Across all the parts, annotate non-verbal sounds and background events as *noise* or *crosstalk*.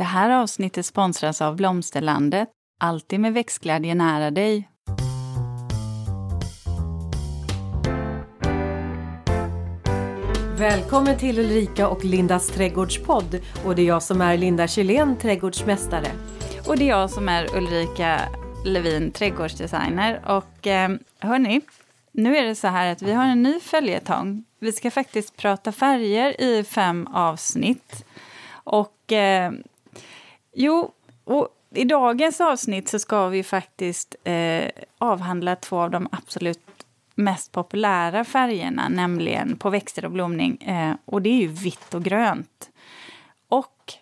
Det här avsnittet sponsras av Blomsterlandet. Alltid med växtglädje nära dig. Välkommen till Ulrika och Lindas trädgårdspodd. Och det är jag som är Linda Kjellén, trädgårdsmästare. Och det är jag som är Ulrika Levin, trädgårdsdesigner. Och eh, hörni, nu är det så här att vi har en ny följetong. Vi ska faktiskt prata färger i fem avsnitt. Och eh, jo, och i dagens avsnitt så ska vi faktiskt eh, avhandla två av de absolut mest populära färgerna, nämligen på växter och blomning. Eh, och det är ju vitt och grönt. Och,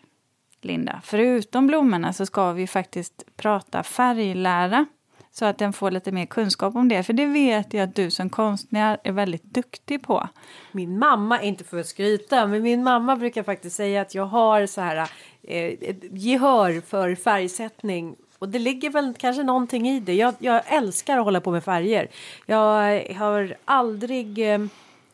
Linda, förutom blommorna så ska vi faktiskt prata färglära så att den får lite mer kunskap om det. För det vet jag att du som konstnär är väldigt duktig på. Min mamma, inte för att skryta, men min mamma brukar faktiskt säga att jag har så här eh, gehör för färgsättning och det ligger väl kanske någonting i det. Jag, jag, älskar att hålla på med färger. Jag har aldrig... Eh,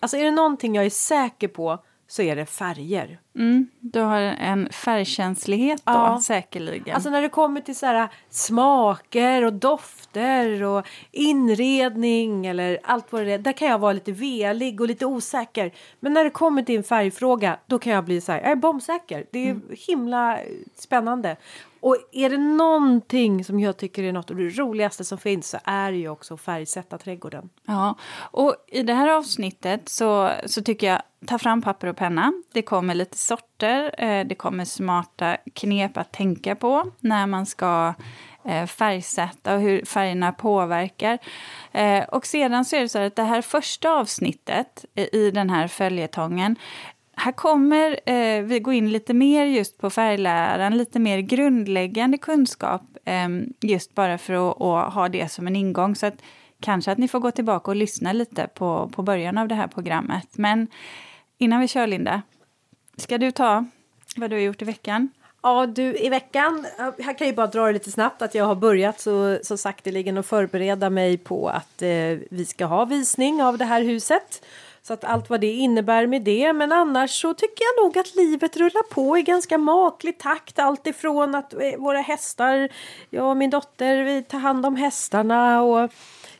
alltså är det någonting jag är säker på så är det färger. Mm, du har en färgkänslighet då, ja. säkerligen. Alltså när det kommer till så här, smaker och dofter och inredning eller allt vad det är. Där kan jag vara lite velig och lite osäker. Men när det kommer till en färgfråga då kan jag bli så här, jag är bombsäker. Det är mm. himla spännande. Och är det någonting som jag tycker är något av det roligaste som finns så är det ju också att färgsätta trädgården. Ja, och i det här avsnittet så, så tycker jag ta fram papper och penna. Det kommer lite sorter, eh, det kommer smarta knep att tänka på när man ska eh, färgsätta och hur färgerna påverkar. Eh, och sedan så är det så att det här första avsnittet i den här följetongen här kommer eh, vi gå in lite mer just på färgläran, lite mer grundläggande kunskap, eh, just bara för att, att, ha det som en ingång. Så att kanske att ni får gå tillbaka och lyssna lite på, på början av det här programmet. Men innan vi kör, Linda, ska du ta vad du har gjort i veckan? Ja, du, i veckan, eh, här kan jag bara dra det lite snabbt, att jag har börjat så, så sakteligen att förbereda mig på att eh, vi ska ha visning av det här huset. Så att allt vad det innebär med det. Men annars så tycker jag nog att livet rullar på i ganska maklig takt. Allt ifrån att eh, våra hästar, jag och min dotter, vi tar hand om hästarna och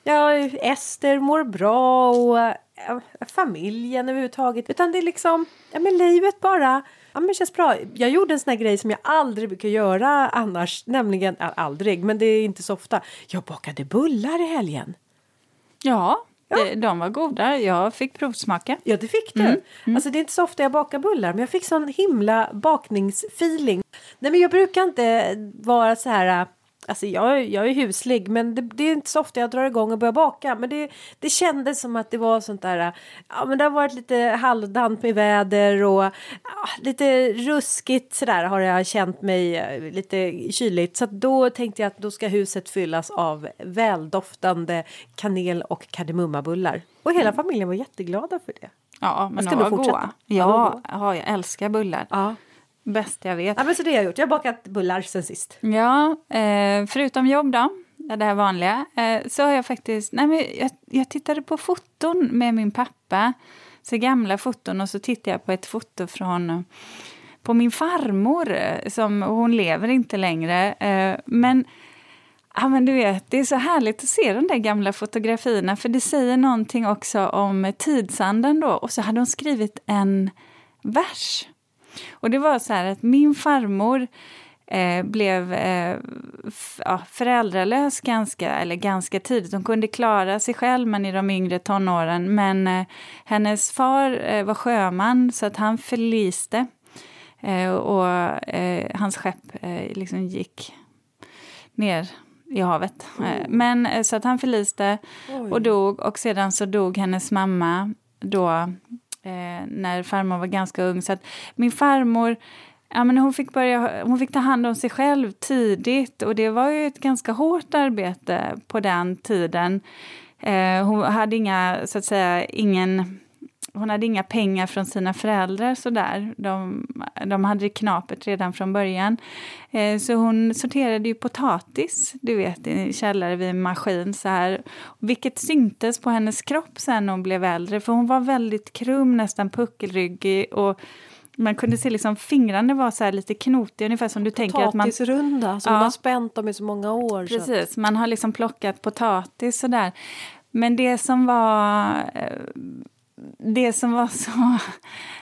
ja, Ester mår bra och ja, familjen överhuvudtaget. Utan det är liksom, ja men livet bara Ja, men känns bra. Jag gjorde en sån här grej som jag aldrig brukar göra annars, nämligen, aldrig, men det är inte så ofta. Jag bakade bullar i helgen. Ja, Ja. De var goda. Jag fick provsmaka. Ja, det fick du. Mm. Mm. Alltså, det är inte så ofta jag bakar bullar, men jag fick sån himla bakningsfeeling. Nej, men jag brukar inte vara så här Alltså jag, jag är huslig men det, det, är inte så ofta jag drar igång och börjar baka. Men det, det kändes som att det var sånt där, ja men det har varit lite halvdant med väder och ja, lite ruskigt sådär har jag känt mig eh, lite kyligt. Så då tänkte jag att då ska huset fyllas av väldoftande kanel och kardemummabullar. Och hela mm. familjen var jätteglada för det. Ja, men de var goda. Ja, ja, jag älskar bullar. Ja. Bäst jag vet. Ja, men så det har jag gjort. Jag har bakat bullar sen sist. Ja, eh, förutom jobb då, det här vanliga, eh, så har jag faktiskt... Nej, men jag, jag tittade på foton med min pappa, så gamla foton, och så tittade jag på ett foto från på min farmor, som hon lever inte längre. Eh, men Ja, men du vet, det är så härligt att se de där gamla fotografierna för det säger någonting också om tidsandan då. Och så hade hon skrivit en vers och det var så här att min farmor eh, blev eh, ja, föräldralös ganska, eller ganska tidigt. Hon kunde klara sig själv men i de yngre tonåren. Men eh, hennes far eh, var sjöman så att han förliste. Eh, och eh, hans skepp liksom gick ner i havet. Oh. Men så att han förliste Oj. och dog och sedan så dog hennes mamma då eh, när farmor var ganska ung. Så att min farmor ja, men hon, fick börja, hon fick ta hand om sig själv tidigt och det var ju ett ganska hårt arbete på den tiden. Eh, hon hade inga, så att säga, ingen hon hade inga pengar från sina föräldrar sådär. De, de hade det knapert redan från början. Eh, så hon sorterade ju potatis, du vet, i källare vid en maskin så här. Vilket syntes på hennes kropp sen när hon blev äldre, för hon var väldigt krum, nästan puckelryggig och man kunde se liksom fingrarna var så lite knotiga, ungefär som du tänker att man... Potatisrunda som Ja. man har spänt dem i så många år. Precis, man har liksom plockat potatis sådär. Men det som var... Det som var så...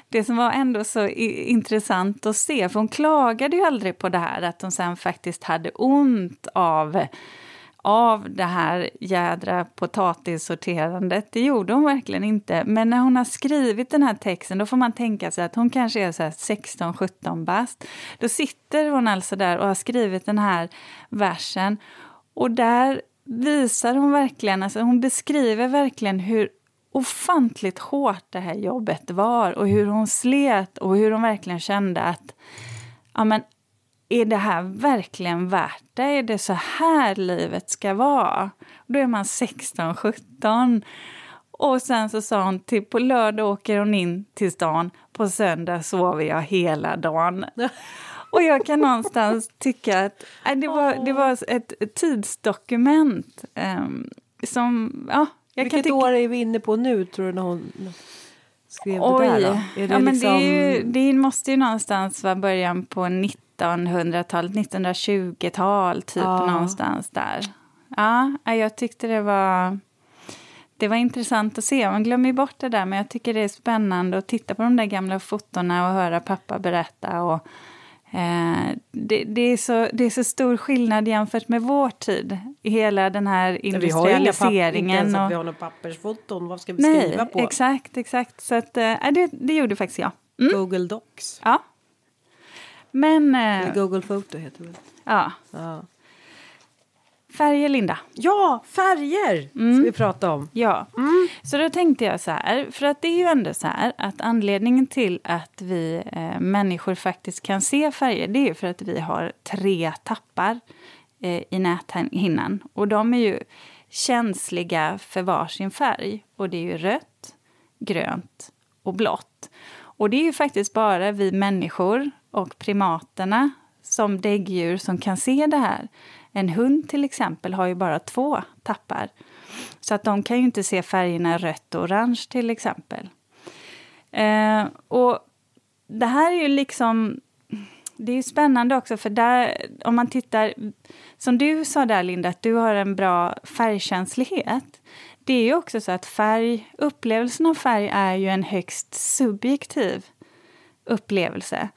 Det som var ändå så intressant att se, för hon klagade ju aldrig på det här att hon sen faktiskt hade ont av av det här jädra potatissorterandet. Det gjorde hon verkligen inte. Men när hon har skrivit den här texten då får man tänka sig att hon kanske är 16-17 bast. Då sitter hon alltså där och har skrivit den här versen. Och där visar hon verkligen, alltså hon beskriver verkligen hur ofantligt hårt det här jobbet var och hur hon slet och hur hon verkligen kände att ja, men är det här verkligen värt det? Är det så här livet ska vara? Då är man 16-17. Och sen så sa hon till på lördag åker hon in till stan, på söndag sover jag hela dagen. *laughs* Och jag kan någonstans tycka att äh, det, var, det var ett tidsdokument ehm, som, ja, jag Vilket tycka... år är vi inne på nu tror du när hon skrev Oj, det där? Då? Är det ja, men liksom... det, är ju, det måste ju någonstans vara början på 1900-talet, 1920-tal, typ Ja. någonstans där. Ja, ja, jag tyckte det var, det var intressant att se. Man glömmer ju bort det där, men jag tycker det är spännande att titta på de där gamla fotona och höra pappa berätta. Och, eh, det, det, är så, det är så stor skillnad jämfört med vår tid. I hela den här Vi har ju inga papp- inte ens industrialiseringen. att vi och, har några pappersfoton. Vad ska vi nej, skriva på? exakt, exakt. Så att, eh, det, det gjorde faktiskt jag. Mm. Google Docs. Ja. Men, eh, Google Photo heter det ja. Ja. Färger, Linda. ja, färger Mm. ska vi prata om. Ja. Så då tänkte jag så här, för att det är ju ändå så här att anledningen till att vi eh, människor faktiskt kan se färger, det är ju för att vi har tre tappar eh, i näthinnan. Och de är ju känsliga för varsin färg. Och det är ju rött, grönt och blått. Och det är ju faktiskt bara vi människor och primaterna som däggdjur som kan se det här. En hund till exempel har ju bara två tappar. Så att de kan ju inte se färgerna rött och orange till exempel. Eh, och det här är ju liksom... Det är ju spännande också för där, om man tittar... Som du sa där Linda, att du har en bra färgkänslighet. Det är ju också så att färg, upplevelsen av färg är ju en högst subjektiv upplevelse.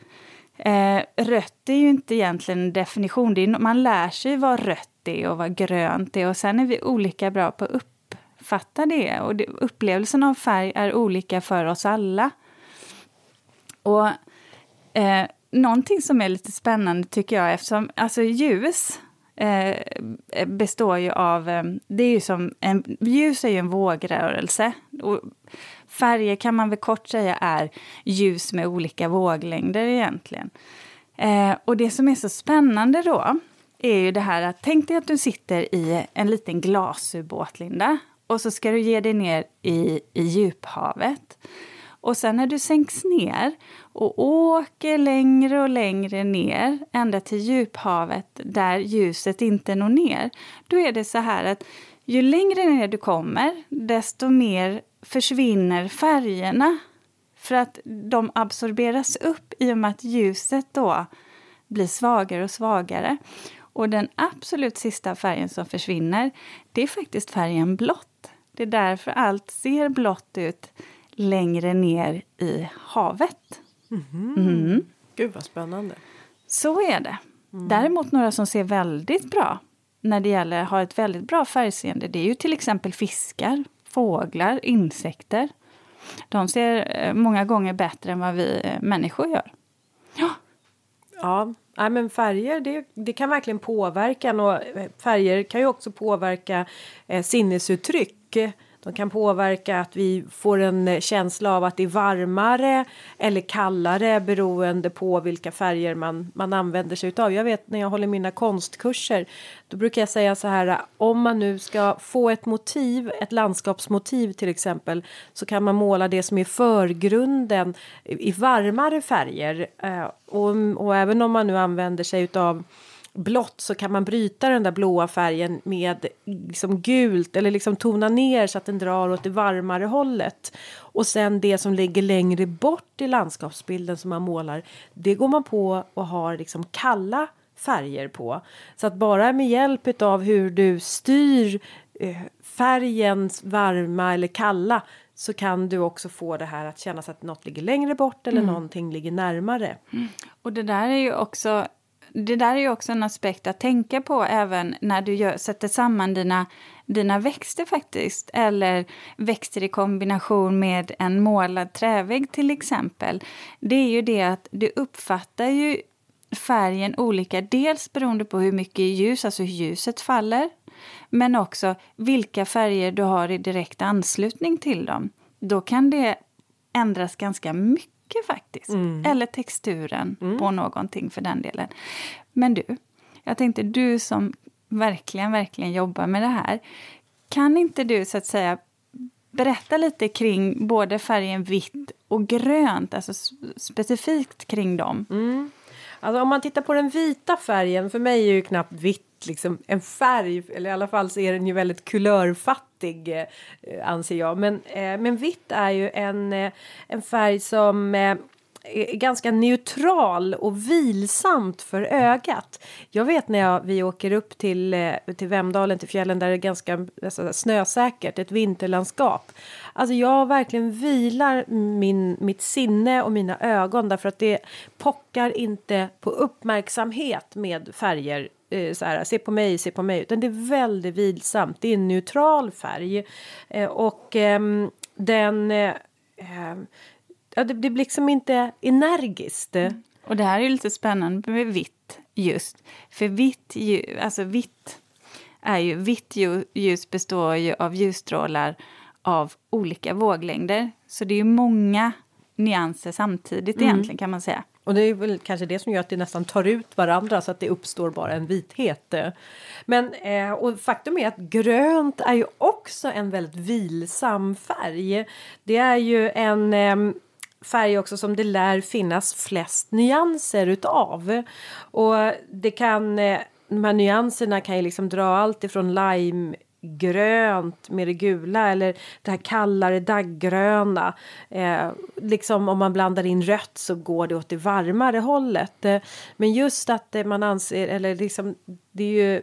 Eh, rött är ju inte egentligen en definition. Det är, man lär sig vad rött är och vad grönt är och sen är vi olika bra på att uppfatta det. Och det, upplevelsen av färg är olika för oss alla. Och eh, någonting som är lite spännande tycker jag eftersom alltså ljus eh, består ju av, eh, det är ju som en, ljus är ju en vågrörelse. Och färger kan man väl kort säga är ljus med olika våglängder egentligen. Eh, och det som är så spännande då är ju det här att tänk dig att du sitter i en liten glasubåt, Linda. Och så ska du ge dig ner i, i djuphavet. Och sen när du sänks ner och åker längre och längre ner ända till djuphavet där ljuset inte når ner, då är det så här att ju längre ner du kommer, desto mer försvinner färgerna. För att de absorberas upp i och med att ljuset då blir svagare och svagare. Och den absolut sista färgen som försvinner, det är faktiskt färgen blått. Det är därför allt ser blått ut längre ner i havet. Mm. Gud vad spännande. Så är det. Däremot några som ser väldigt bra när det gäller har ett väldigt bra färgseende, det är ju till exempel fiskar, fåglar, insekter. De ser eh, många gånger bättre än vad vi eh, människor gör. Ja, Ja, nej, men färger det, det kan verkligen påverka en och eh, färger kan ju också påverka eh, sinnesuttryck. De kan påverka att vi får en eh, känsla av att det är varmare eller kallare beroende på vilka färger man, man använder sig utav. Jag vet när jag håller mina konstkurser då brukar jag säga så här om man nu ska få ett motiv, ett landskapsmotiv till exempel så kan man måla det som är förgrunden i varmare färger. Eh, och, och även om man nu använder sig utav blått så kan man bryta den där blåa färgen med liksom gult eller liksom tona ner så att den drar åt det varmare hållet. Och sen det som ligger längre bort i landskapsbilden som man målar, det går man på och har liksom kalla färger på. Så att bara med hjälp av hur du styr eh, färgens varma eller kalla så kan du också få det här att kännas att något ligger längre bort eller mm. någonting ligger närmare. Mm. Och det där är ju också det där är ju också en aspekt att tänka på även när du gör, sätter samman dina, dina växter faktiskt. Eller växter i kombination med en målad trävägg till exempel. Det är ju det att du uppfattar ju färgen olika. Dels beroende på hur mycket ljus, alltså hur ljuset faller. Men också vilka färger du har i direkt anslutning till dem. Då kan det ändras ganska mycket faktiskt. Mm. Eller texturen mm. på någonting för den delen. Men du, jag tänkte du som verkligen, verkligen jobbar med det här. Kan inte du så att säga berätta lite kring både färgen vitt och grönt, alltså specifikt kring dem? Mm. Alltså om man tittar på den vita färgen, för mig är ju knappt vitt liksom en färg, eller i alla fall så är den ju väldigt kulörfattig eh, anser jag. Men, eh, men vitt är ju en, eh, en färg som eh, är ganska neutral och vilsamt för ögat. Jag vet när jag, vi åker upp till, eh, till Vemdalen, till fjällen där det är ganska alltså, snösäkert, ett vinterlandskap. Alltså jag verkligen vilar min, mitt sinne och mina ögon därför att det pockar inte på uppmärksamhet med färger eh, så här, se på mig, se på mig, utan det är väldigt vilsamt. Det är en neutral färg eh, och ehm, den ja, det blir liksom inte energiskt. Mm. Och det här är lite spännande med vitt just. För vitt, alltså vitt är ju, vitt ljus består ju av ljusstrålar av olika våglängder. Så det är ju många nyanser samtidigt mm. egentligen kan man säga. Och det är väl kanske det som gör att det nästan tar ut varandra så att det uppstår bara en vithet. Men eh, och faktum är att grönt är ju också en väldigt vilsam färg. Det är ju en eh, färg också som det lär finnas flest nyanser utav. Och det kan, eh, de här nyanserna kan ju liksom dra allt ifrån lime grönt med det gula eller det här kallare dagggröna. Eh, liksom om man blandar in rött så går det åt det varmare hållet. Eh, men just att eh, man anser, eller liksom det är ju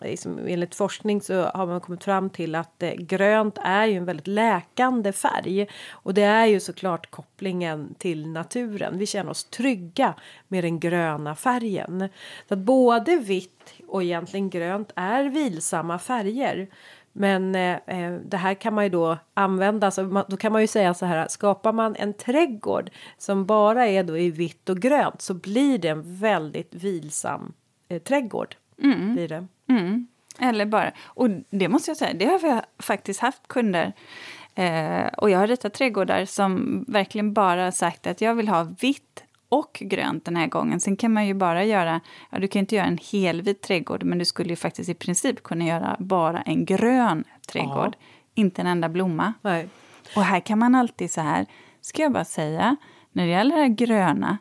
liksom, enligt forskning så har man kommit fram till att eh, grönt är ju en väldigt läkande färg. Och det är ju såklart kopplingen till naturen. Vi känner oss trygga med den gröna färgen. Så att både vitt och egentligen grönt är vilsamma färger. Men eh, eh det här kan man ju då använda, så då kan man ju säga så här, skapar man en trädgård som bara är då i vitt och grönt så blir det en väldigt vilsam eh, trädgård. Mm. Blir det. Mm. Eller bara, och det måste jag säga, det har vi faktiskt haft kunder eh, och jag har ritat trädgårdar som verkligen bara sagt att jag vill ha vitt och grönt den här gången. Sen kan man ju bara göra, ja du kan inte göra en helvit trädgård men du skulle ju faktiskt i princip kunna göra bara en grön trädgård. Ja. Inte en enda blomma. Nej. Och här kan man alltid så här, ska jag bara säga, när det gäller det gröna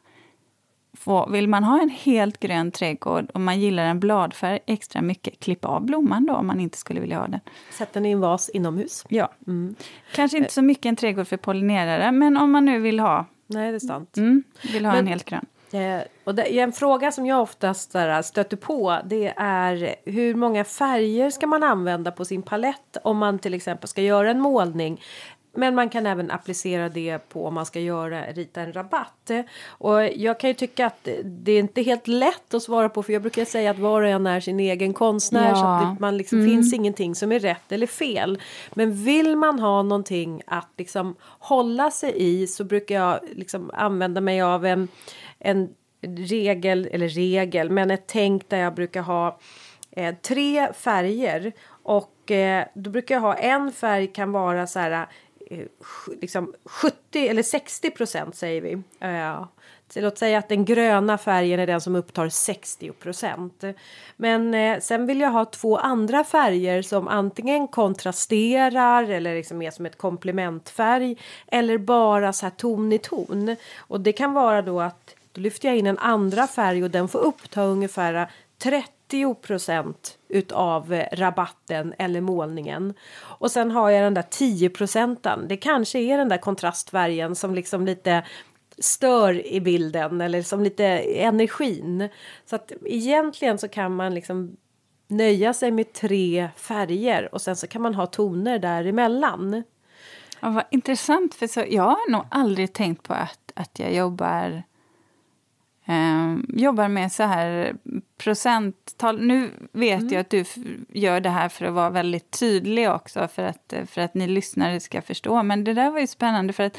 få, vill man ha en helt grön trädgård och man gillar en bladfärg extra mycket, klipp av blomman då om man inte skulle vilja ha den. Sätt den i en vas inomhus. Ja. Mm. Kanske inte så mycket en trädgård för pollinerare, men om man nu vill ha. Nej, det är sant. Mm, vill ha men, en helt grön. Eh, och det, en fråga som jag oftast där, stöter på det är hur många färger ska man använda på sin palett om man till exempel ska göra en målning men man kan även applicera det på om man ska göra, rita en rabatt. Och jag kan ju tycka att det är inte helt lätt att svara på för jag brukar säga att var och en är sin egen konstnär ja. så att det man liksom mm. finns ingenting som är rätt eller fel. Men vill man ha någonting att liksom hålla sig i så brukar jag liksom använda mig av en, en regel, eller regel, men ett tänk där jag brukar ha eh, tre färger och eh, då brukar jag ha en färg kan vara så här Eh, liksom 70 eller 60 procent säger vi. Eh, låt säga att den gröna färgen är den som upptar 60 procent. Men eh, sen vill jag ha två andra färger som antingen kontrasterar eller liksom är som ett komplementfärg eller bara så här ton i ton. Och det kan vara då att då lyfter jag in en andra färg och den får uppta ungefär eh, 30 procent utav eh, rabatten eller målningen. Och sen har jag den där 10 procenten. Det kanske är den där kontrastfärgen som liksom lite stör i bilden eller som lite energin. Så att egentligen så kan man liksom nöja sig med tre färger och sen så kan man ha toner däremellan. Ja, vad intressant, för så, jag har nog aldrig tänkt på att, att jag jobbar eh, jobbar med så här procenttal. Nu vet mm. jag att du gör det här för att vara väldigt tydlig också för att, för att ni lyssnare ska förstå. Men det där var ju spännande för att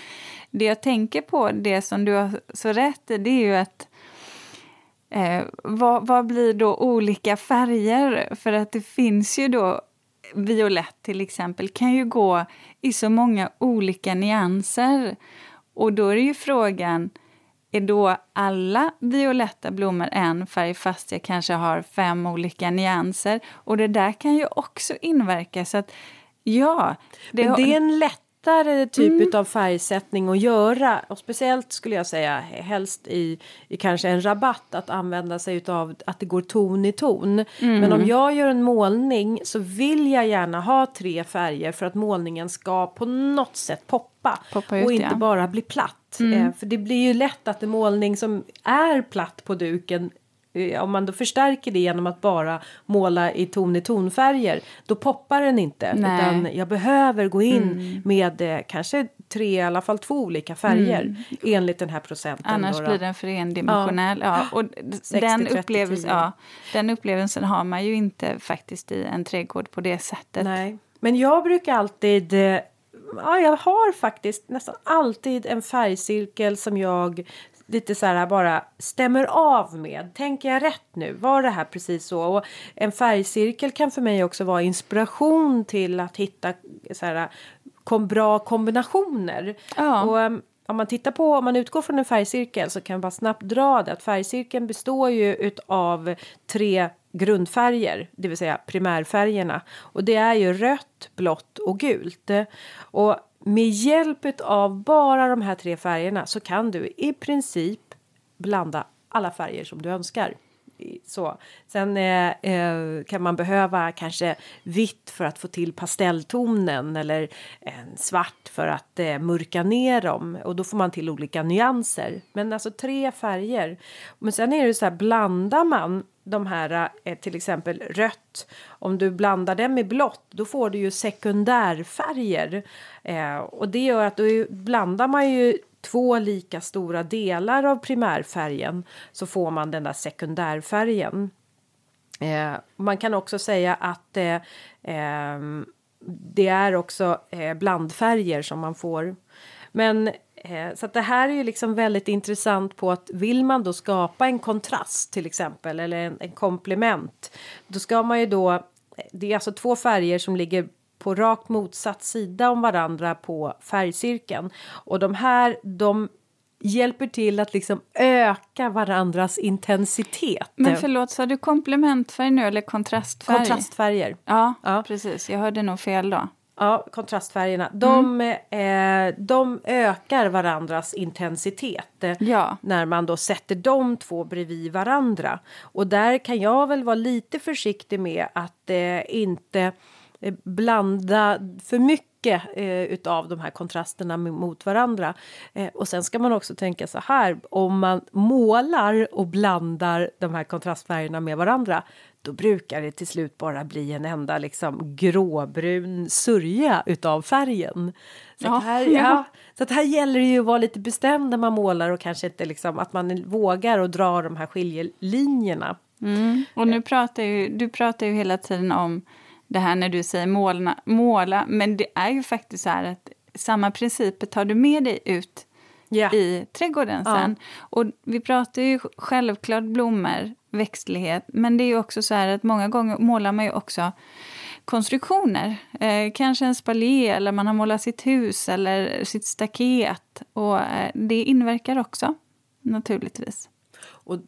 det jag tänker på, det som du har så rätt i, det är ju att eh, vad, vad blir då olika färger? För att det finns ju då violett till exempel kan ju gå i så många olika nyanser. Och då är ju frågan, är då alla violetta blommor en färg fast jag kanske har fem olika nyanser? Och det där kan ju också inverka. Så att ja, det, Men det är en lätt lättare typ mm. av färgsättning att göra. Och speciellt skulle jag säga helst i, i kanske en rabatt att använda sig av att det går ton i ton. Mm. Men om jag gör en målning så vill jag gärna ha tre färger för att målningen ska på något sätt poppa. poppa ut, och inte ja. bara bli platt. Mm. Eh, för det blir ju lätt att en målning som är platt på duken om man då förstärker det genom att bara måla i ton i tonfärger då poppar den inte Nej. utan jag behöver gå in mm. med eh, kanske tre, i alla fall två olika färger mm. enligt den här procenten. Annars då, blir den för endimensionell. Ja. ja. och 60, *gasps* den, 30, upplevelse, ja, den upplevelsen har man ju inte faktiskt i en trädgård på det sättet. Nej. Men jag brukar alltid eh, Ja, jag har faktiskt nästan alltid en färgcirkel som jag lite så här bara stämmer av med. Tänker jag rätt nu? Var det här precis så? Och en färgcirkel kan för mig också vara inspiration till att hitta så här, kom, bra kombinationer. Ja. Och, um, om man tittar på, om man utgår från en färgcirkel så kan man bara snabbt dra det att färgcirkeln består ju utav tre grundfärger, det vill säga primärfärgerna. Och det är ju rött, blått och gult. Och med hjälp av bara de här tre färgerna så kan du i princip blanda alla färger som du önskar. Så. Sen eh, eh, kan man behöva kanske vitt för att få till pastelltonen eller en svart för att eh, mörka ner dem och då får man till olika nyanser. Men alltså tre färger. Men sen är det så här blandar man de här eh, till exempel rött. Om du blandar det med blått då får du ju sekundärfärger. Eh, och det gör att då blandar man ju två lika stora delar av primärfärgen så får man den där sekundärfärgen. Eh, man kan också säga att eh, eh, det är också eh, blandfärger som man får. Men eh, så att det här är ju liksom väldigt intressant på att vill man då skapa en kontrast till exempel eller en, en komplement då ska man ju då det är alltså två färger som ligger på rakt motsatt sida om varandra på färgcirkeln. Och de här, de hjälper till att liksom öka varandras intensitet. Men förlåt, sa du komplementfärg nu eller kontrastfärg? Kontrastfärger. Ja, ja, precis. Jag hörde nog fel då. Ja, kontrastfärgerna. De, mm. eh, de ökar varandras intensitet ja. när man då sätter de två bredvid varandra. Och där kan jag väl vara lite försiktig med att eh, inte Eh, blanda för mycket eh, utav de här kontrasterna mot varandra. Eh, och sen ska man också tänka så här, om man målar och blandar de här kontrastfärgerna med varandra då brukar det till slut bara bli en enda liksom gråbrun sörja utav färgen. Så, ja, här, *laughs* ja. ja. så att här gäller det ju att vara lite bestämd när man målar och kanske inte liksom att man vågar och dra de här skiljelinjerna. Mm. Och nu pratar ju, du pratar ju hela tiden om det här när du säger måla, måla. Men det är ju faktiskt så här att samma principer tar du med dig ut yeah. i trädgården sen. Ja. Och vi pratar ju självklart blommor, växtlighet, men det är ju också så här att många gånger målar man ju också konstruktioner. Eh, kanske en spalier eller man har målat sitt hus eller sitt staket. Och eh, det inverkar också, naturligtvis. Och,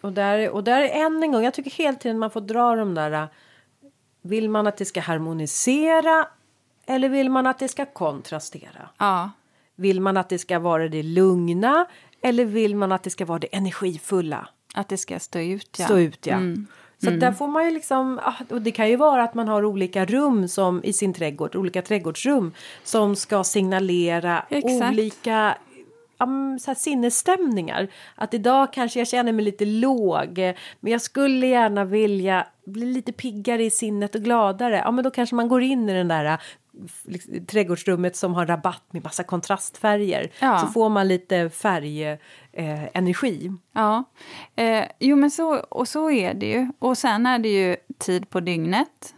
och, där, och där än en gång, jag tycker hela tiden man får dra de där vill man att det ska harmonisera eller vill man att det ska kontrastera? Ja. Vill man att det ska vara det lugna eller vill man att det ska vara det energifulla? Att det ska stå ut, ja. Stå ut, ja. Mm. Så mm. där får man ju liksom, ah, och det kan ju vara att man har olika rum som i sin trädgård, olika trädgårdsrum som ska signalera Exakt. olika um, så här sinnesstämningar. Att idag kanske jag känner mig lite låg men jag skulle gärna vilja bli lite piggare i sinnet och gladare. Ja men då kanske man går in i den där liksom, trädgårdsrummet som har rabatt med massa kontrastfärger. Ja. Så får man lite färgenergi. Eh, ja, eh, jo men så, och så är det ju. Och sen är det ju tid på dygnet.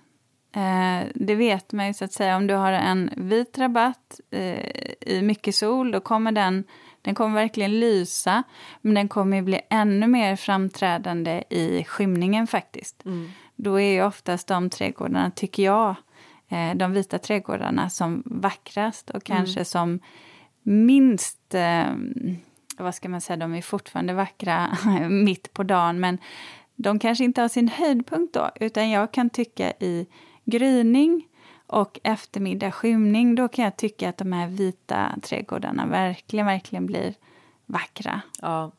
Eh, det vet man ju så att säga, om du har en vit rabatt eh, i mycket sol, då kommer den den kommer verkligen lysa, men den kommer bli ännu mer framträdande i skymningen faktiskt. Mm. Då är ju oftast de trädgårdarna, tycker jag, eh, de vita trädgårdarna som vackrast och kanske mm. som minst... Eh, vad ska man säga, de är fortfarande vackra *laughs* mitt på dagen, men de kanske inte har sin höjdpunkt då, utan jag kan tycka i gryning och eftermiddag skymning, då kan jag tycka att de här vita trädgårdarna verkligen, verkligen blir vackra. Ja.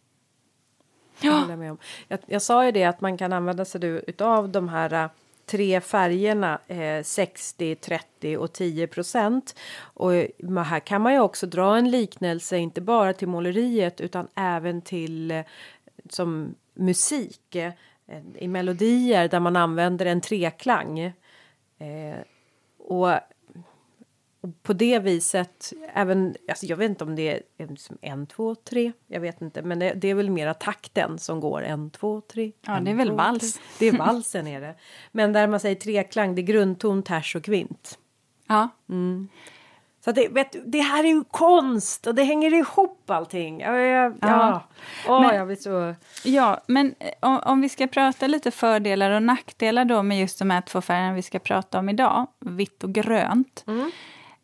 Ja. Jag, med om. Jag, jag sa ju det att man kan använda sig av de här äh, tre färgerna eh, 60, 30 och 10 procent. Och här kan man ju också dra en liknelse inte bara till måleriet utan även till eh, som musik eh, i melodier där man använder en treklang. Eh, och, och på det viset, även, alltså jag vet inte om det är en, två, tre, jag vet inte, men det, det är väl mera takten som går en, två, tre. Ja, en, det är väl två, vals. Tre. Det är valsen är det. Men där man säger treklang, det är grundton, ters och kvint. Ja. Mm. Så det, vet, det här är ju konst och det hänger ihop allting. Ja, ja, ja. Oh, men, jag blir så... Ja, men eh, om, om, vi ska prata lite fördelar och nackdelar då med just de här två färgerna vi ska prata om idag, vitt och grönt. Mm.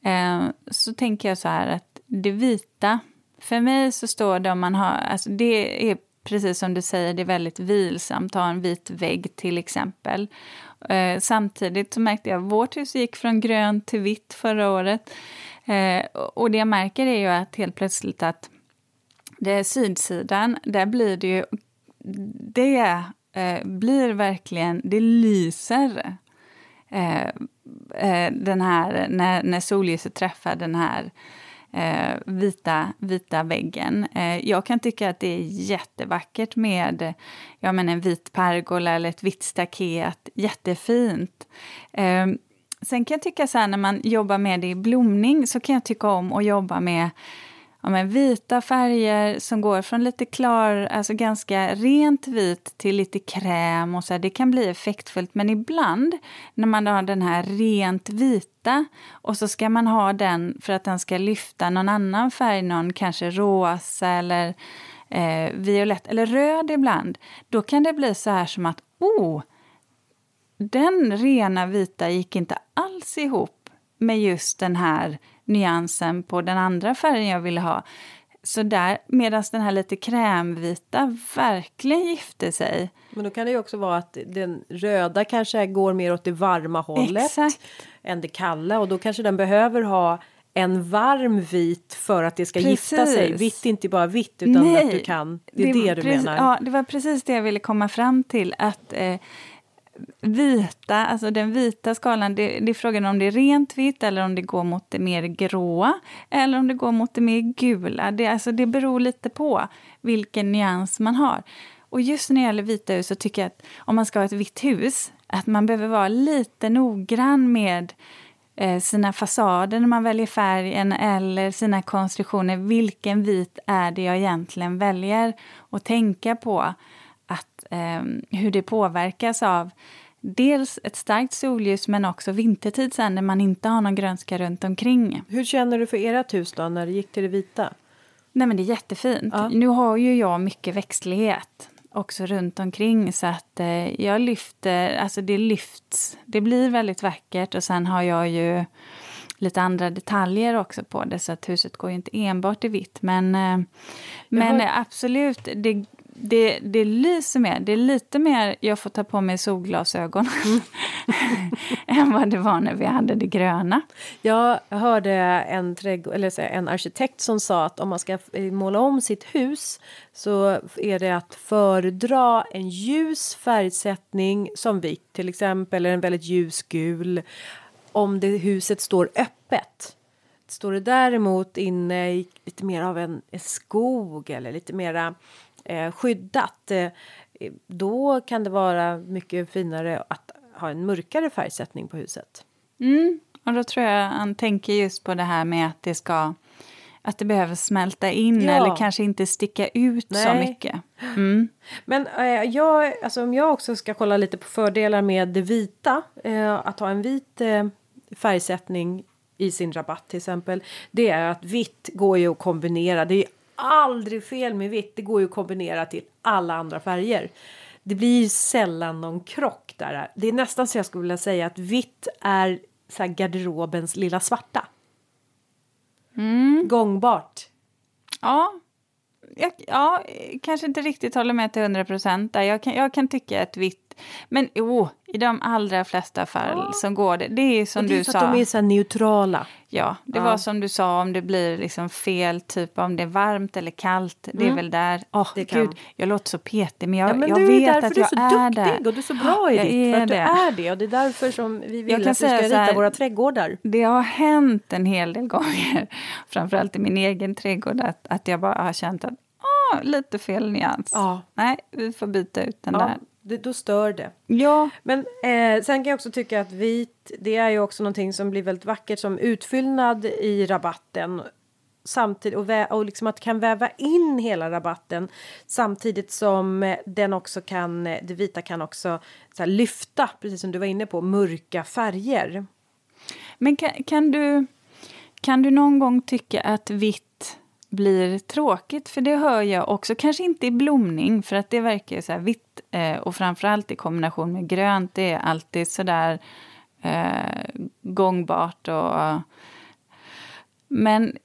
Eh, så tänker jag så här att det vita, för mig så står det om man har, alltså det är precis som du säger, det är väldigt vilsamt. Ha en vit vägg till exempel. Eh, samtidigt så märkte jag att vårt hus gick från grönt till vitt förra året. Eh, och det jag märker är ju att helt plötsligt att det är sydsidan, där blir det ju... Det eh, blir verkligen... Det lyser. Eh, eh den här, när, när solljuset träffar den här eh, vita, vita väggen. Eh, jag kan tycka att det är jättevackert med ja, men en vit pergola eller ett vitt staket. Jättefint. Eh, Sen kan jag tycka så här när man jobbar med det i blomning så kan jag tycka om att jobba med ja, men vita färger som går från lite klar, alltså ganska rent vit till lite kräm och så här. Det kan bli effektfullt, men ibland när man har den här rent vita och så ska man ha den för att den ska lyfta någon annan färg, någon kanske rosa eller eh, violett eller röd ibland. Då kan det bli så här som att oh, den rena vita gick inte alls ihop med just den här nyansen på den andra färgen jag ville ha. Så där, medan den här lite krämvita verkligen gifte sig. Men då kan det ju också vara att den röda kanske går mer åt det varma hållet Exakt. än det kalla och då kanske den behöver ha en varm vit för att det ska precis. gifta sig. Vitt är inte bara vitt utan Nej, att du kan, det är det, det du precis, menar. Ja, det var precis det jag ville komma fram till. Att eh, vita, alltså den vita skalan, det, det är frågan om det är rent vitt eller om det går mot det mer gråa eller om det går mot det mer gula. Det, alltså det beror lite på vilken nyans man har. Och just när det gäller vita hus så tycker jag att om man ska ha ett vitt hus, att man behöver vara lite noggrann med eh, sina fasader när man väljer färgen eller sina konstruktioner. Vilken vit är det jag egentligen väljer? att tänka på eh, hur det påverkas av dels ett starkt solljus men också vintertid sen när man inte har någon grönska runt omkring. Hur känner du för ert hus då när det gick till det vita? Nej men det är jättefint. Ja. Nu har ju jag mycket växtlighet också runt omkring så att eh, jag lyfter, alltså det lyfts, det blir väldigt vackert och sen har jag ju lite andra detaljer också på det så att huset går ju inte enbart i vitt men, eh, men har... absolut, det det, det lyser mer. Det är lite mer jag får ta på mig solglasögon *laughs* än vad det var när vi hade det gröna. Jag hörde en, trädgård, eller en arkitekt som sa att om man ska måla om sitt hus så är det att föredra en ljus färgsättning som vitt till exempel, eller en väldigt ljus gul om det huset står öppet. Står det däremot inne i lite mer av en, en skog eller lite mera eh, skyddat eh, då kan det vara mycket finare att ha en mörkare färgsättning på huset. Mm, och då tror jag han tänker just på det här med att det ska att det behöver smälta in ja. eller kanske inte sticka ut Nej. så mycket. Mm. Men eh, jag, alltså, om jag också ska kolla lite på fördelar med det vita, eh, att ha en vit eh, färgsättning i sin rabatt till exempel, det är att vitt går ju att kombinera. Det är aldrig fel med vitt. Det går ju att kombinera till alla andra färger. Det blir sällan någon krock där. Det är nästan så jag skulle vilja säga att vitt är så garderobens lilla svarta. Mm. Gångbart. Ja. Jag, ja, kanske inte riktigt håller med till hundra procent. Jag kan, jag kan tycka att vitt men oh, i de allra flesta fall ja. som går det. Det är som det är du för sa. Att de är så neutrala. Ja, det ja. var som du sa om det blir liksom fel typ om det är varmt eller kallt. Det är mm. väl där. Åh, oh, gud, jag låter så petig men jag, ja, men jag vet att jag är, där. Du är så duktig och du är så bra i jag ditt. För att du är det och det är därför som vi vill att du ska rita här, våra trädgårdar. Det har hänt en hel del gånger, *laughs* framförallt i min egen trädgård, att, att jag bara har känt att lite fel nyans. Ja. Nej, vi får byta ut den ja. där det, då stör det. Ja. Men eh, sen kan jag också tycka att vit, det är ju också någonting som blir väldigt vackert som utfyllnad i rabatten. Samtidigt, och, vä- och liksom att kan väva in hela rabatten samtidigt som den också kan, det vita kan också så lyfta, precis som du var inne på, mörka färger. Men kan, kan, du, kan du någon gång tycka att vitt blir tråkigt, för det hör jag också, kanske inte i blomning, för att det verkar så här vitt eh, och framförallt i kombination med grönt, det är alltid så där eh, gångbart och... Men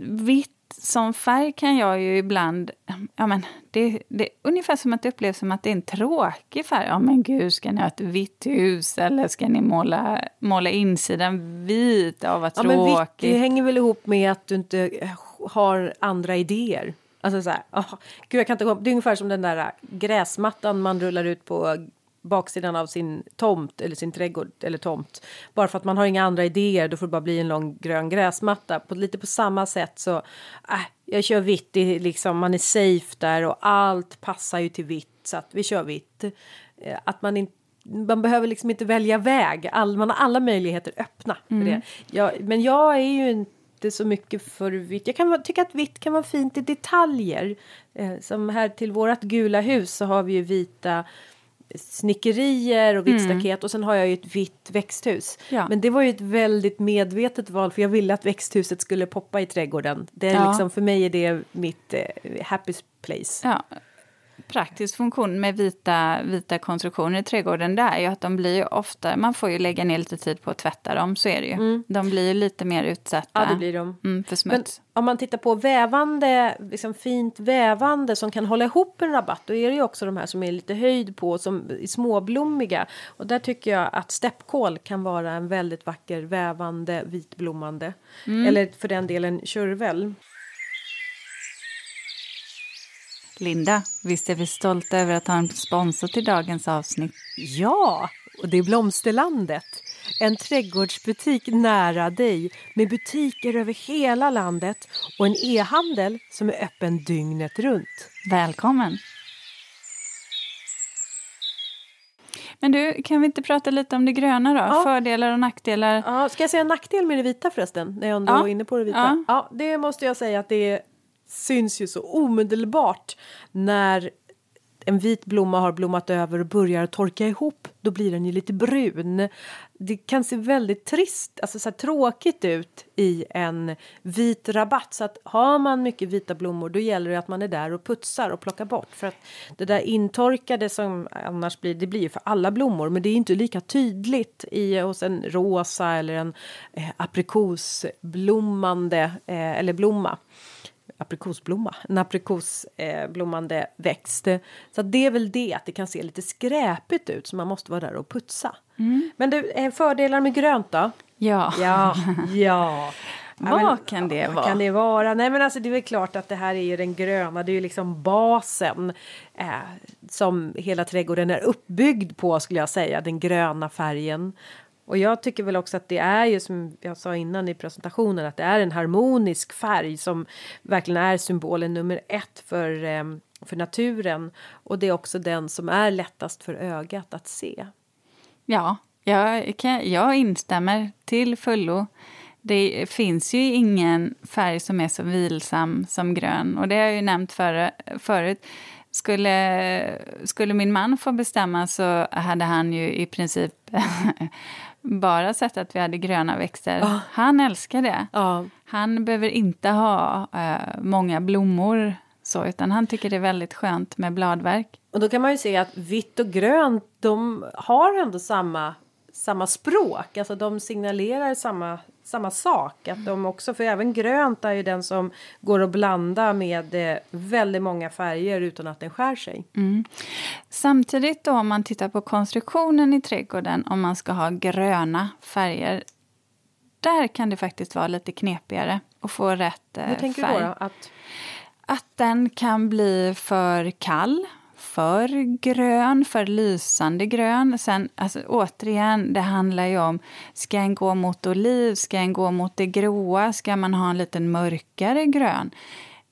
vitt som färg kan jag ju ibland... Ja, men det, det är ungefär som att det upplevs som att det är en tråkig färg. Ja, men gud, ska ni ha ett vitt hus eller ska ni måla, måla insidan vit? Ja, vad tråkigt. Ja, men vitt, det hänger väl ihop med att du inte har andra idéer. Alltså så här, oh, gud jag kan inte det är ungefär som den där gräsmattan man rullar ut på baksidan av sin tomt eller sin trädgård eller tomt. Bara för att man har inga andra idéer då får det bara bli en lång grön gräsmatta. På, lite på samma sätt så, äh, jag kör vitt, det liksom, man är safe där och allt passar ju till vitt så att vi kör vitt. Eh, att man inte man behöver liksom inte välja väg, All, man har alla möjligheter öppna. Mm. För det. Jag, men jag är ju inte inte så mycket för vitt. Jag kan tycka att vitt kan vara fint i detaljer. Eh, som här till vårt gula hus så har vi ju vita snickerier och vitt mm. staket och sen har jag ju ett vitt växthus. Ja. Men det var ju ett väldigt medvetet val för jag ville att växthuset skulle poppa i trädgården. Det är ja. liksom, för mig är det mitt eh, happy place. Ja praktisk funktion med vita, vita konstruktioner i trädgården det är ju att de blir ju ofta, man får ju lägga ner lite tid på att tvätta dem, så är det ju. Mm. De blir ju lite mer utsatta ja, det blir de. Mm, för smuts. Men om man tittar på vävande, liksom fint vävande som kan hålla ihop en rabatt, då är det ju också de här som är lite höjd på, som är småblommiga. Och där tycker jag att steppkål kan vara en väldigt vacker vävande vitblommande. Mm. Eller för den delen körvel. Linda, visst är vi stolta över att ha en sponsor till dagens avsnitt? Ja, och det är Blomsterlandet. En trädgårdsbutik nära dig med butiker över hela landet och en e-handel som är öppen dygnet runt. Välkommen! Men du, kan vi inte prata lite om det gröna då? Ja. Fördelar och nackdelar. Ja, ska jag säga nackdel med det vita förresten? När jag ändå ja. är inne på det vita. Ja. ja, det måste jag säga att det är syns ju så omedelbart när en vit blomma har blommat över och börjar torka ihop, då blir den ju lite brun. Det kan se väldigt trist, alltså så här, tråkigt ut i en vit rabatt. Så att har man mycket vita blommor då gäller det att man är där och putsar och plockar bort. För att det där intorkade som annars blir, det blir ju för alla blommor men det är inte lika tydligt i, hos en rosa eller en eh, aprikosblommande eh, eller blomma aprikosblomma, en aprikosblommande växt. Så det är väl det att det kan se lite skräpigt ut så man måste vara där och putsa. Men det är fördelar med grönt då? Ja. Ja, ja. *laughs* Vad men, kan det vad vara? kan det vara? Nej men alltså det är väl klart att det här är ju den gröna, det är ju liksom basen eh, som hela trädgården är uppbyggd på skulle jag säga, den gröna färgen. Och jag tycker väl också att det är ju som jag sa innan i presentationen att det är en harmonisk färg som verkligen är symbolen nummer ett för, eh, för naturen. Och det är också den som är lättast för ögat att se. Ja, jag, kan, jag instämmer till fullo. Det finns ju ingen färg som är så vilsam som grön. Och det har jag ju nämnt för, förut. Skulle, skulle min man få bestämma så hade han ju i princip *laughs* bara sett att vi hade gröna växter. Ja. Han älskar det. Ja, Han behöver inte ha eh, många blommor, så, utan han tycker det är väldigt skönt med bladverk. Och då kan man ju se att vitt och grönt, de har ändå samma, samma språk. Alltså de signalerar samma, samma sak. Att de också, för även grönt är ju den som går att blanda med eh, väldigt många färger utan att den skär sig. Samtidigt då om man tittar på konstruktionen i trädgården om man ska ha gröna färger där kan det faktiskt vara lite knepigare att få rätt eh, Hur tänker färg. du då? Att, Att den kan bli för kall, för grön, för lysande grön. Sen, alltså, återigen, det handlar ju om, ska en gå mot oliv, ska en gå mot det gråa, ska man ha en lite mörkare grön?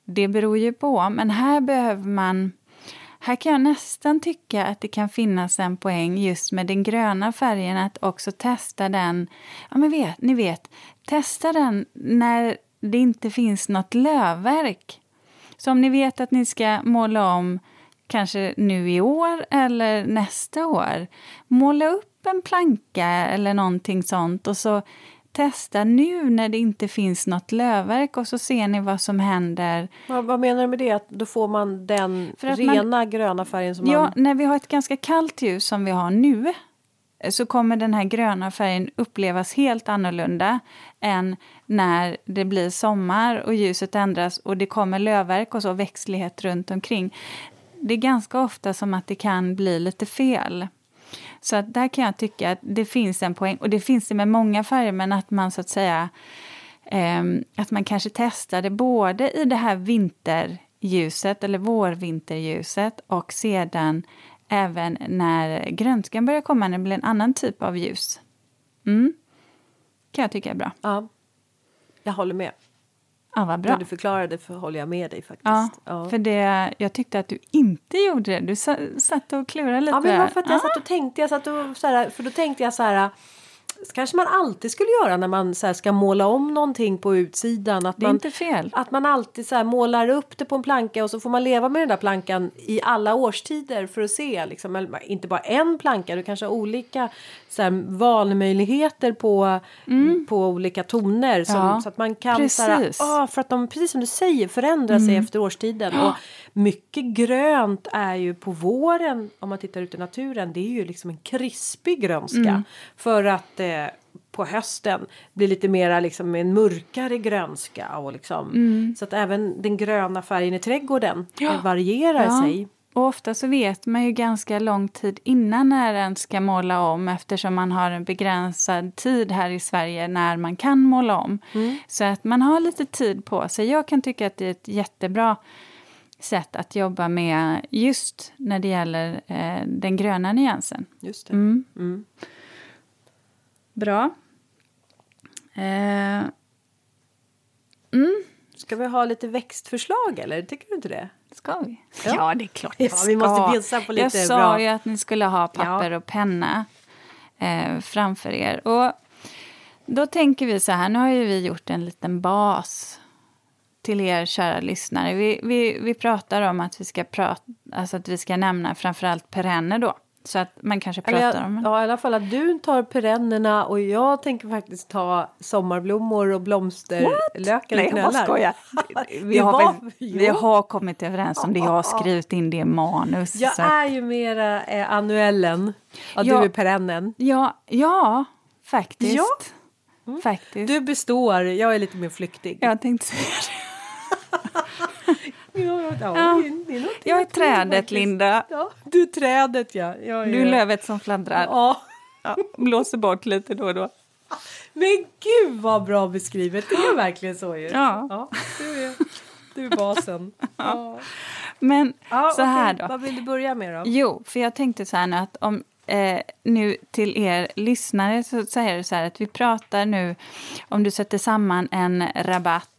Det beror ju på, men här behöver man här kan jag nästan tycka att det kan finnas en poäng just med den gröna färgen att också testa den, ja men vet, ni vet, testa den när det inte finns något lövverk. Så om ni vet att ni ska måla om kanske nu i år eller nästa år, måla upp en planka eller någonting sånt och så testa nu när det inte finns något lövverk och så ser ni vad som händer vad, vad menar du med det? Att då får man den att man- rena gröna färgen som Ja, man... när vi har ett ganska kallt ljus som vi har nu så kommer den här gröna färgen upplevas helt annorlunda än när det blir sommar och ljuset ändras och det kommer lövverk och så växtlighet runt omkring. Det är ganska ofta som att det kan bli lite fel. Så att där kan jag tycka att det finns en poäng, och det finns det med många färger, men att man så att säga eh, att man kanske testade både i det här vinterljuset eller vårvinterljuset och sedan även när grönskan börjar komma, när det blir en annan typ av ljus. Mm. kan jag tycka är bra. Ja, jag håller med. Ja, vad När bra. du förklarade för håller jag med dig faktiskt. Ja, Ja. för det, jag tyckte att du inte gjorde det. Du sa, satt och klurade lite. Ja, men det var för att jag satt och tänkte, jag satt och så här, för då tänkte jag så här kanske man alltid skulle göra när man så ska måla om någonting på utsidan. Att Det är man, inte fel. att man alltid så målar upp det på en planka och så får man leva med den där plankan i alla årstider för att se. Liksom, inte bara en planka, du kanske har olika så här, valmöjligheter på, på olika toner. Som, Mm. Ja, så att man kan så här, precis. ah, för att de, precis som du säger, förändrar sig efter årstiden. Och mycket grönt är ju på våren, om man tittar ut i naturen, det är ju liksom en krispig grönska. För att eh, på hösten blir lite mera liksom en mörkare grönska. Och liksom, Så att även den gröna färgen i trädgården eh, varierar Ja. sig. Och ofta så vet man ju ganska lång tid innan när en ska måla om eftersom man har en begränsad tid här i Sverige när man kan måla om. Så att man har lite tid på sig. Jag kan tycka att det är ett jättebra sätt att jobba med just när det gäller eh, den gröna nyansen. Just det. Mm. Mm. Bra. Eh, Ska vi ha lite växtförslag eller tycker du inte det? Ska vi? Ja. det är klart vi Ja, vi måste bjussa på lite Jag sa bra. ju att ni skulle ha papper och penna eh, framför er. Och då tänker vi så här, nu har ju vi gjort en liten bas till er kära lyssnare. Vi, vi, vi pratar om att vi ska prata, alltså att vi ska nämna framförallt perenner då. Så att man kanske pratar jag, om en ja, i alla fall att du tar perennerna och jag tänker faktiskt ta sommarblommor och blomsterlökar och Nej, jag bara knölar. skojar. *laughs* Vi Det har, var- vi har kommit överens om det. Jag har skrivit in det i manus. Jag att- är ju mera eh, annuellen. Ja, Ja. Du är perennen. Ja, ja faktiskt. Ja. Faktiskt. Du består, jag är lite mer flyktig. Jag tänkte säga det. *laughs* Ja, ja, ja, Ja. Jag är trädet. Linda. Ja, du är trädet, ja. ja, Du ja. är lövet som fladdrar. Ja. Ja, blåser bort lite då och då. Men gud vad bra beskrivet! Det är verkligen så ju. Ja. du, är, du är basen. *laughs* Ja. Men Ja, så här då. Vad vill du börja med då? Jo, för jag tänkte så här nu att om eh, nu till er lyssnare så, är det så här att vi pratar nu om du sätter samman en rabatt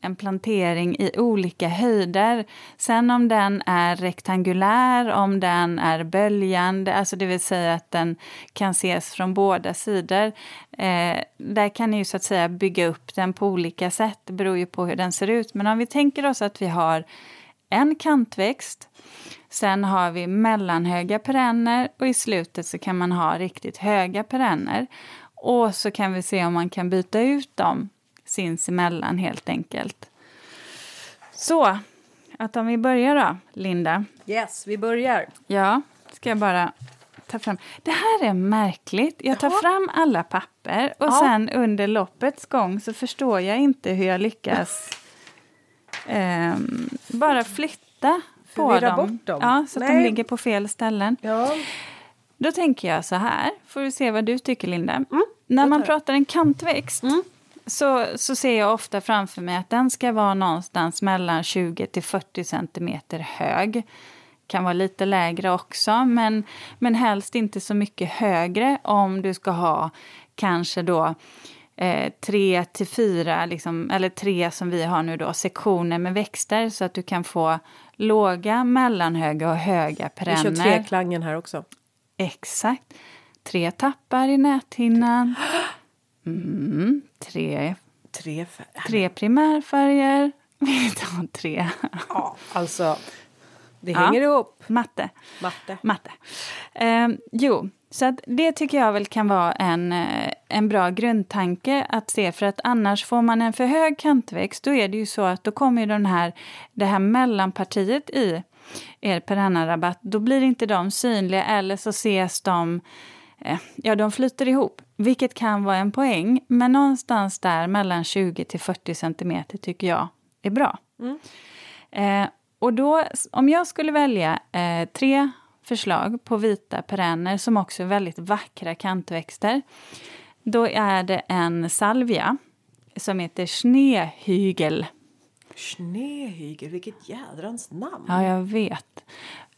en plantering i olika höjder. Sen om den är rektangulär, om den är böljande, alltså det vill säga att den kan ses från båda sidor. Eh, där kan ni ju så att säga bygga upp den på olika sätt, det beror ju på hur den ser ut. Men om vi tänker oss att vi har en kantväxt Sen har vi mellanhöga perenner och i slutet så kan man ha riktigt höga perenner. Och så kan vi se om man kan byta ut dem sinsemellan helt enkelt. Så, att om vi börjar då, Linda. Yes, vi börjar. Ja, ska jag bara ta fram. Det här är märkligt. Jag tar Jaha. fram alla papper och Ja. sen under loppets gång så förstår jag inte hur jag lyckas ehm, bara flytta på dem. bort dem? Ja, så att de Nej. ligger på fel ställen. Ja. Då tänker jag så här, får vi se vad du tycker Linda. När Mm, det man pratar en kantväxt Mm. Så, så ser jag ofta framför mig att den ska vara någonstans mellan 20 till 40 centimeter hög. Kan vara lite lägre också, men, men helst inte så mycket högre om du ska ha kanske då eh, tre till fyra, liksom, eller tre som vi har nu då, sektioner med växter så att du kan få låga, mellanhöga och höga Vi kör perenner. treklangen här också. Exakt. Tre tappar i näthinnan. *gasps* *gasps* Mm, tre, Tre färger. tre primärfärger. *laughs* Vi tar tre. Ja, alltså. Det Ja. hänger ihop. Matte. Matte. Matte. Eh, jo, så att det tycker jag väl kan vara en, eh, en bra grundtanke att se. För att annars får man en för hög kantväxt, då är det ju så att då kommer ju den här, det här mellanpartiet i er perennarabatt, då blir inte de synliga eller så ses de eh, Ja, de flyter ihop, vilket kan vara en poäng. Men någonstans där mellan 20 till 40 centimeter tycker jag är bra. Eh, och då, om jag skulle välja eh, tre förslag på vita perenner som också är väldigt vackra kantväxter, då är det en salvia som heter snehygel. Snehygel, vilket jädrans namn. Ja, jag vet.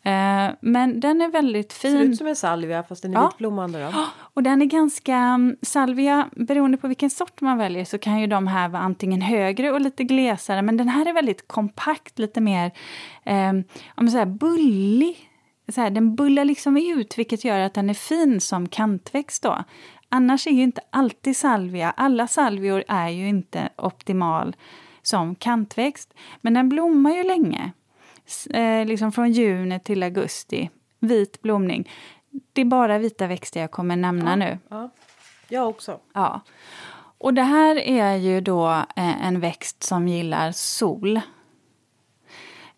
Eh, men den är väldigt Ser fin. ut som en salvia fast den är Ja. vitblommande då. Och den är ganska... mm, Salvia, beroende på vilken sort man väljer så kan ju de här vara antingen högre och lite glesare. Men den här är väldigt kompakt, lite mer eh, om man säger, bullig. Så här, den bullar liksom ut, vilket gör att den är fin som kantväxt. Då. Annars är ju inte alltid salvia... Alla salvior är ju inte optimal som kantväxt. Men den blommar ju länge. Eh, liksom från juni till augusti. Vit blomning. Det är bara vita växter jag kommer nämna nu. Ja. Jag också. Ja. Och det här är ju då eh, en växt som gillar sol.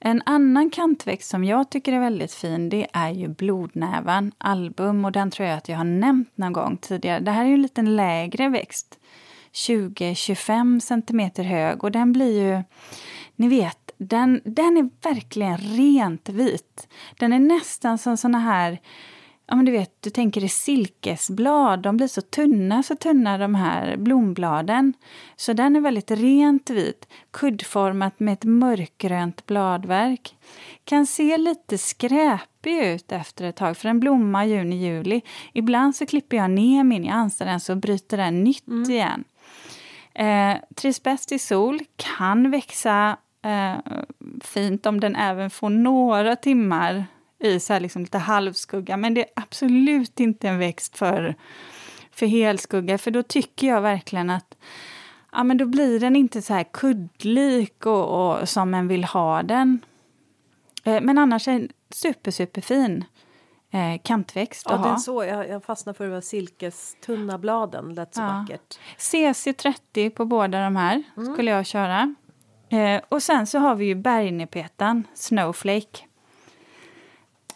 En annan kantväxt som jag tycker är väldigt fin det är ju blodnävan, album. Och den tror jag att jag har nämnt någon gång tidigare. Det här är ju en liten lägre växt. 20-25 centimeter hög. Och den blir ju, ni vet, den, den är verkligen rent vit. Den är nästan som såna här Ja, men du vet, du tänker i silkesblad. De blir så tunna, så tunna de här blombladen. Så den är väldigt rent vit, kuddformat med ett mörkgrönt bladverk. Kan se lite skräpig ut efter ett tag, för den blommar juni-juli. Ibland så klipper jag ner min, jag ansar den så bryter den nytt igen. Eh, trivs bäst i sol, kan växa eh, fint om den även får några timmar i så här liksom lite halvskugga. Men det är absolut inte en växt för, för helskugga, för då tycker jag verkligen att ja, men då blir den inte så här kuddlik och, och som en vill ha den. Eh, men annars är den super, superfin eh, kantväxt Ja, att den ha. så. Jag, jag fastnade för de silkestunna bladen. Lät så Ja. vackert. CC30 på båda de här skulle jag köra. Eh, och sen så har vi ju bergnepetan, Snowflake.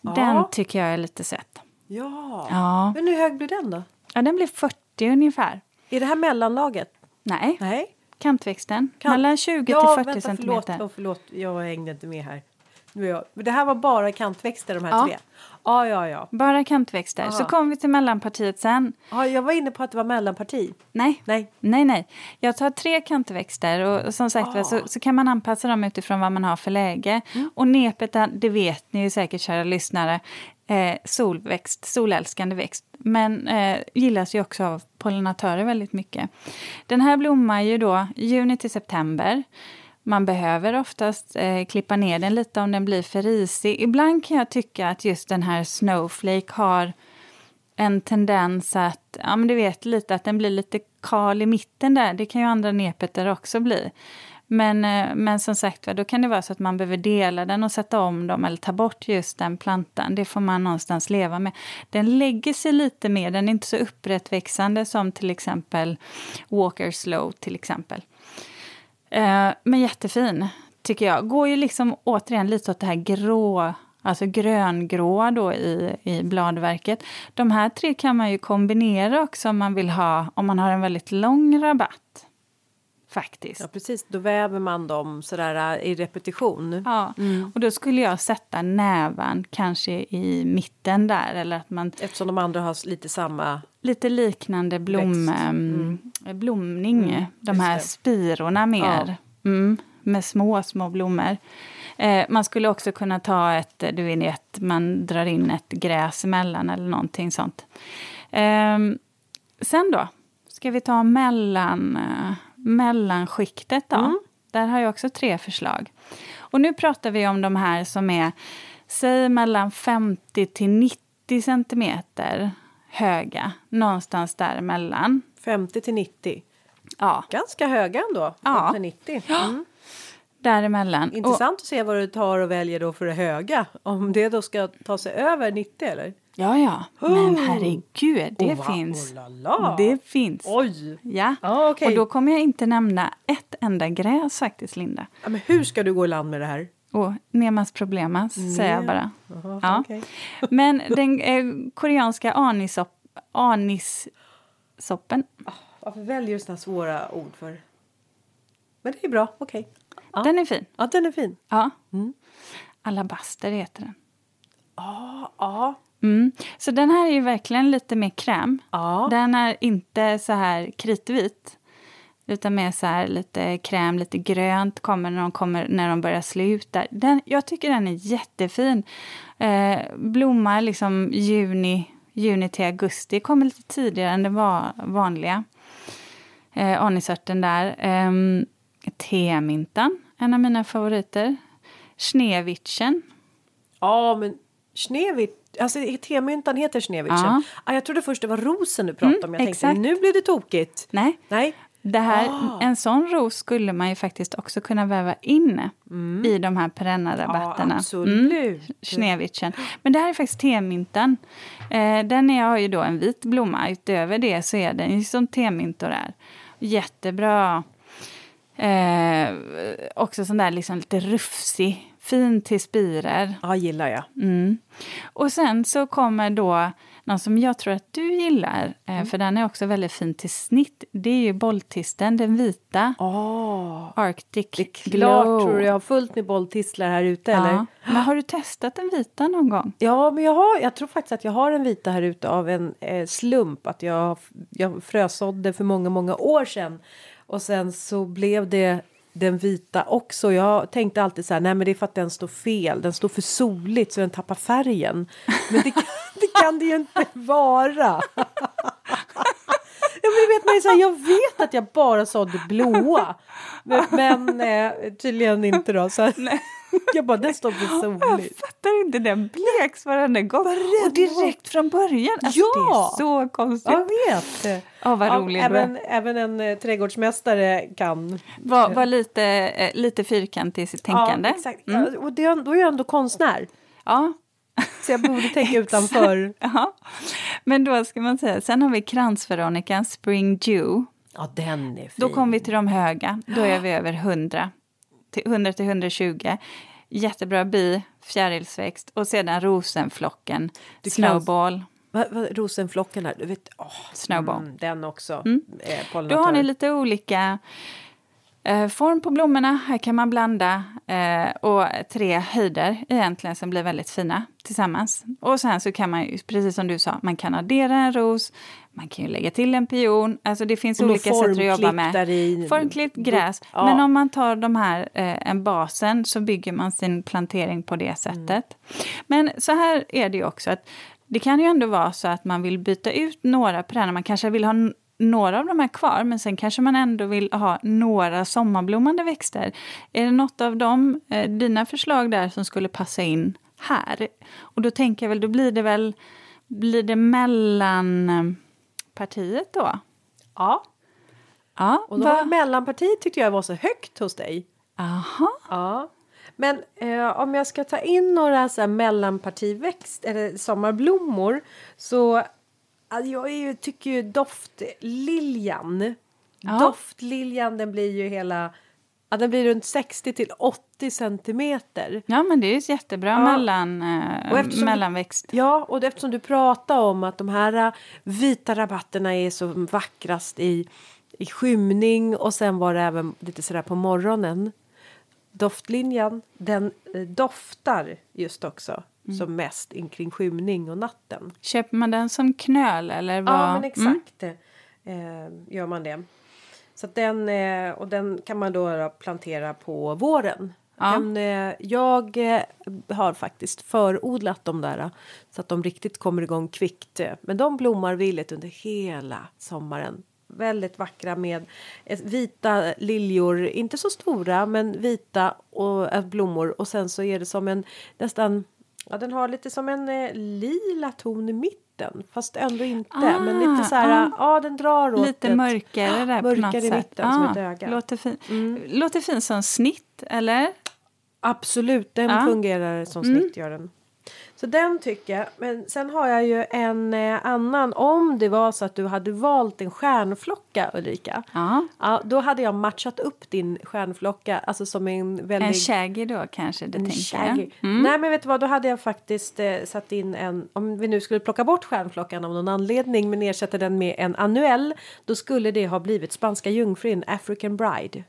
Den Ja. tycker jag är lite söt. Ja. Ja. Men hur hög blir den då? ja, den blir 40 ungefär. Är det här mellanlaget? Nej, Nej. kantväxten. Kant- Mellan 20 ja, till 40 vänta, centimeter. Förlåt, oh, förlåt, jag hängde inte med här. Nu är jag, det här var bara kantväxter de här Ja. tre? Ja, ja, ja. Bara kantväxter. Aha. Så kommer vi till mellanpartiet sen. ja. Jag var inne på att det var mellanparti. Nej, Nej. nej, nej. Jag tar tre kantväxter och, och som sagt Ah. så, så kan man anpassa dem utifrån vad man har för läge. Mm. Och nepet, det vet ni ju säkert kära lyssnare, eh, solväxt, solälskande växt. Men eh, gillas ju också av pollinatörer väldigt mycket. Den här blommar ju då juni till september. Man behöver oftast eh, klippa ner den lite om den blir för risig. Ibland kan jag tycka att just den här Snowflake har en tendens att, ja men du vet lite att den blir lite kal i mitten där. Det kan ju andra nepeter också bli. Men, eh, men som sagt då kan det vara så att man behöver dela den och sätta om dem eller ta bort just den plantan. Det får man någonstans leva med. Den lägger sig lite mer, den är inte så upprättväxande som till exempel Walker Slow till exempel. Eh, men jättefin, tycker jag. Går ju liksom återigen lite åt det här grå, alltså gröngråa då i, i bladverket. De här tre kan man ju kombinera också om man vill ha, om man har en väldigt lång rabatt. Faktiskt. Ja, precis. Då väver man dem sådär äh, i repetition. Ja, och då skulle jag sätta nävan kanske i mitten där eller att man Eftersom de andra har lite samma... lite liknande blom, Växt. mm. blomning, de just här spirorna mer. Mm, med små, små blommor. Eh, man skulle också kunna ta ett, du vet, man drar in ett gräs emellan eller någonting sånt. Eh, sen då, ska vi ta mellan, eh, mellanskiktet då. Mm. Där har jag också tre förslag. Och nu pratar vi om de här som är, säg mellan 50 till 90 centimeter höga. Någonstans däremellan. 50 till 90. Ja, Ganska höga ändå. Ja. 50 till 90. Mm. däremellan. Och, Intressant att se vad du tar och väljer då för det höga. Om det då ska ta sig över 90 eller? Ja, ja. Men Oh. herregud, det Oh, finns. oh. Det finns. Oj! Ja. Ja, okej. Och då kommer jag inte nämna ett enda gräs faktiskt, Linda. Ja, men hur ska du gå i land med det här? Och nemas problemas, säger jag bara. Jaha, Ja. okej. *laughs* Men den eh, koreanska anissopp, anissoppen, Varför väljer du såna svåra ord för? Men det är bra, okej. Ja. den är fin. Ja, den är fin. Ja. Mm. Alabaster heter den. Ja, ja. Mm. Så den här är ju verkligen lite mer kräm. Ja. Den är inte så här kritvit. Utan mer så här lite kräm, lite grönt kommer när de, kommer, när de börjar sluta. Den, jag tycker den är jättefin. Eh, blommar liksom juni, juni till augusti. Kommer lite tidigare än det var vanliga. Eh, anisörten där. Eh, temyntan, en av mina favoriter. Schneewitchen. Ja, men Snevit, alltså temyntan heter Snevitchen. Ja. Ah, jag trodde först det var rosen du pratade om. Jag tänkte exakt. nu blir det tokigt. Nej, Nej. Det här, Ah. En sån ros skulle man ju faktiskt också kunna väva in i de här perenna rabatterna. Mm. Ja, absolut. Schneewitchen. Men det här är faktiskt temyntan. Eh, den är, har ju då en vit blomma. Utöver det så är den ju som temyntor är. Jättebra. Eh, också sån där liksom lite rufsig. Fin till spirer. Ja, gillar jag. Mm. Och sen så kommer då någon som jag tror att du gillar, eh, Mm. för den är också väldigt fin till snitt. Det är ju bolltisten, den vita. Åh, Arctic det är klart Glow. tror du jag har fullt med bolltistlar här ute eller? ja. Men har du testat den vita någon gång? Ja, men jag, har, jag tror faktiskt att jag har en vita här ute av en eh, slump. Att jag, jag frösådde för många, många år sedan. Och sen så blev det den vita också. Jag tänkte alltid så här, nej men det är för att den står fel. Den står för soligt så den tappar färgen. Men det kan *laughs* det, kan det ju inte vara. Ja, men du vet, man är så här, jag vet att jag bara sa det blåa. Men, men eh, tydligen inte då. Så *laughs* Jag bara, den står på soligt. Jag fattar inte, den bleks varenda gång. Varenda och direkt från början. Alltså, ja! Det är så konstigt. Jag vet. Oh, vad rolig ja, även, även en eh, trädgårdsmästare kan... ...vara eh, var lite, eh, lite fyrkantig i sitt tänkande. Ja, exakt. Mm. Ja, och det, då är jag ändå konstnär. Ja. Så jag borde tänka *laughs* utanför. Ja. Men då ska man säga, sen har vi kransveronikan, Spring Dew. Ja, den är fin. Då kommer vi till de höga, då är vi över hundra. 100 till 120, jättebra bi, fjärilsväxt och sedan rosenflocken, du snowball. Va, rosenflocken, här, du vet, oh, snowball. Mm, den också. Mm. Eh, Då har ni lite olika form på blommorna. Här kan man blanda eh, och tre höjder egentligen som blir väldigt fina tillsammans. Och sen så kan man ju, precis som du sa, man kan addera en ros, man kan ju lägga till en pion. Alltså det finns olika sätt att jobba med. i- Formklippt gräs. Ja. Men om man tar de här, eh, en basen så bygger man sin plantering på det sättet. Men så här är det ju också att det kan ju ändå vara så att man vill byta ut några perenner. Man kanske vill ha några av de här kvar, men sen kanske man ändå vill ha några sommarblommande växter. Är det något av dem, eh, dina förslag där som skulle passa in här? Och då tänker jag väl, då blir det väl, blir det mellan eh, då? Ja, Ja, och då va? mellanpartiet tyckte jag var så högt hos dig. Aha. Ja. Men eh, om jag ska ta in några så mellanpartiväxt eller sommarblommor så alltså, jag ju, tycker ju doftliljan. Ja. Doftliljan den blir ju hela ja, den blir runt 60 till 80 centimeter. Ja, men det är ju jättebra Ja. mellan, eh, mellanväxt. Ja, och eftersom du pratar om att de här eh, vita rabatterna är så vackrast i, i skymning och sen var det även lite sådär på morgonen. Doftlinjen, den eh, doftar just också som mest in kring skymning och natten. Köper man den som knöl eller vad? Ja, men Mm. exakt eh, gör man det. Så den, eh, och den kan man då, plantera på våren. Ja. Den, eh, jag eh, har faktiskt förodlat dem där eh, så att de riktigt kommer igång kvickt. Men de blommar villigt under hela sommaren. Väldigt vackra med eh, vita liljor, inte så stora men vita och, blommor och sen så är det som en nästan, ja den har lite som en eh, lila ton i mitten fast ändå inte. men Ah, lite så här, ah. ja den drar åt Lite ett- mörkare där på mörkare något i sätt. Ah, mitten som ett öga. Låter, fin. låter fint som snitt, eller? Absolut, den Ja. fungerar som snitt gör den. Så den tycker jag. Men sen har jag ju en eh, annan. Om det var så att du hade valt en stjärnflocka Ulrika. Ja. Ja, då hade jag matchat upp din stjärnflocka. Alltså som en väldigt... En shaggy då kanske, det en tänker. Mm. Nej men vet du vad, då hade jag faktiskt eh, satt in en, om vi nu skulle plocka bort stjärnflockan av någon anledning men ersätta den med en annuell, då skulle det ha blivit spanska jungfrun, African Bride.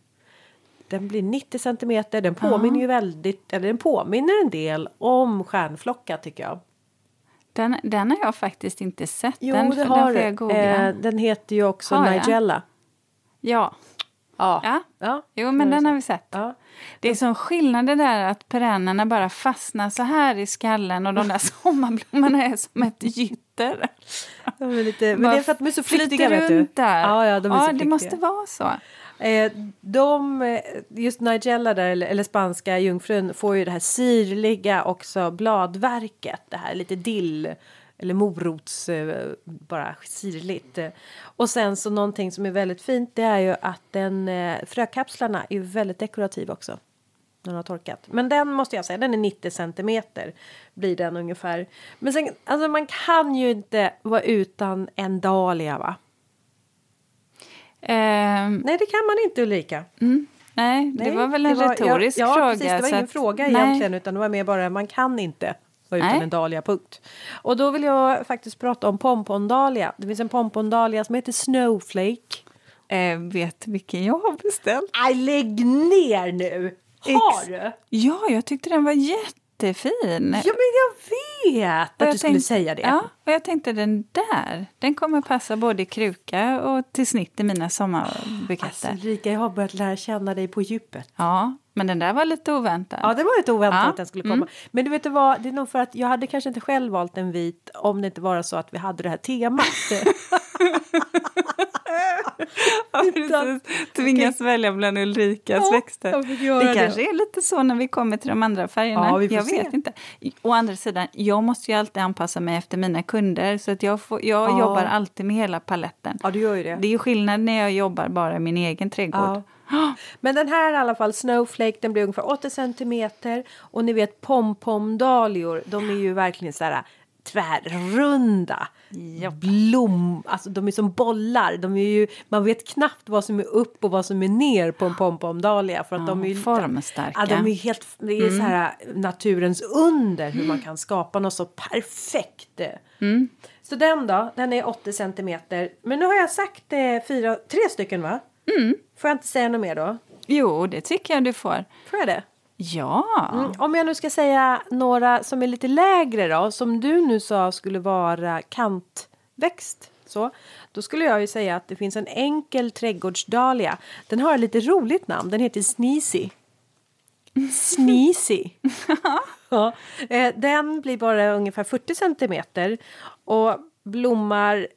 Den blir 90 centimeter, den påminner ju väldigt, eller den påminner en del om stjärnflocka tycker jag. Den, den har jag faktiskt inte sett. Jo den, det den har får jag. Eh, den heter ju också Har? Nigella. Ja. Ja. ja. ja. Jo, men den har vi sett. Ja. Det är som skillnad där att perennerna bara fastnar så här i skallen och de där *laughs* sommarblommorna är som ett gytter. De är lite, men det är för att de är så flyktiga vet du. där. Ja, ja, de är så det flyktiga. måste vara så. Eh, de, eh, just Nigella där, eller, eller spanska jungfrun, får ju det här syrliga också bladverket. Det här lite dill eller morots, eh, bara syrligt. Och sen så någonting som är väldigt fint det är ju att den, eh, frökapslarna är väldigt dekorativa också. När den har torkat. Men den måste jag säga, den är 90 centimeter blir den ungefär. Men sen, alltså man kan ju inte vara utan en dahlia va? Ehm, Nej det kan man inte Ulrika. mm, nej, det Nej, var väl en var- retorisk ja, fråga. Ja, precis. Det var ingen att- fråga nej. egentligen utan det var mer bara man kan inte vara utan Nej. en dahlia, punkt. Och då vill jag faktiskt prata om pompondalia. Det finns en pompondalia som heter Snowflake. Eh, vet vilken jag har beställt? Aj, lägg ner nu! Har Ex- du? Ja, jag tyckte den var jättefin. Ja, men jag vet Och att jag du skulle säga det. Ja, och jag tänkte den där, den kommer passa både i kruka och till snitt i mina sommarbuketter. Alltså, Ulrika, jag har börjat lära känna dig på djupet. Ja, men den där var lite oväntad. Ja, det var lite oväntat Ja, att den skulle komma. Men du vet du vad, det är nog för att jag hade kanske inte själv valt en vit om det inte var så att vi hade det här temat. *laughs* Ja, precis. Tvingas välja bland Ulrikas Ja, växter. det det. kanske är lite så när vi kommer till de andra färgerna. Ja, jag se. vet inte. Å andra sidan, jag måste ju alltid anpassa mig efter mina kunder. Så att jag, får, jag Ja. jobbar alltid med hela paletten. ja, du gör det. Det är ju skillnad när jag jobbar bara i min egen trädgård. Men den här i alla fall, Snowflake, den blir ungefär 80 centimeter. Och ni vet pompomdalior, de är ju verkligen så här tvärrunda. Blom, alltså de är som bollar. De är ju, man vet knappt vad som är upp och vad som är ner på en pompomdalia. För att Ja, de är ju, formstarka. Ja, de är helt, det är så här naturens under hur man kan skapa något så perfekt. Så den då, den är 80 centimeter. Men nu har jag sagt eh, fyra, tre stycken va? Får jag inte säga något mer då? Jo, det tycker jag du får. Får jag det? Ja. Mm, om jag nu ska säga några som är lite lägre då, som du nu sa skulle vara kantväxt. Så, då skulle jag ju säga att det finns en enkel trädgårdsdahlia. Den har ett lite roligt namn, den heter Sneezy. Sneezy. *laughs* ja, eh, den blir bara ungefär 40 centimeter och blommar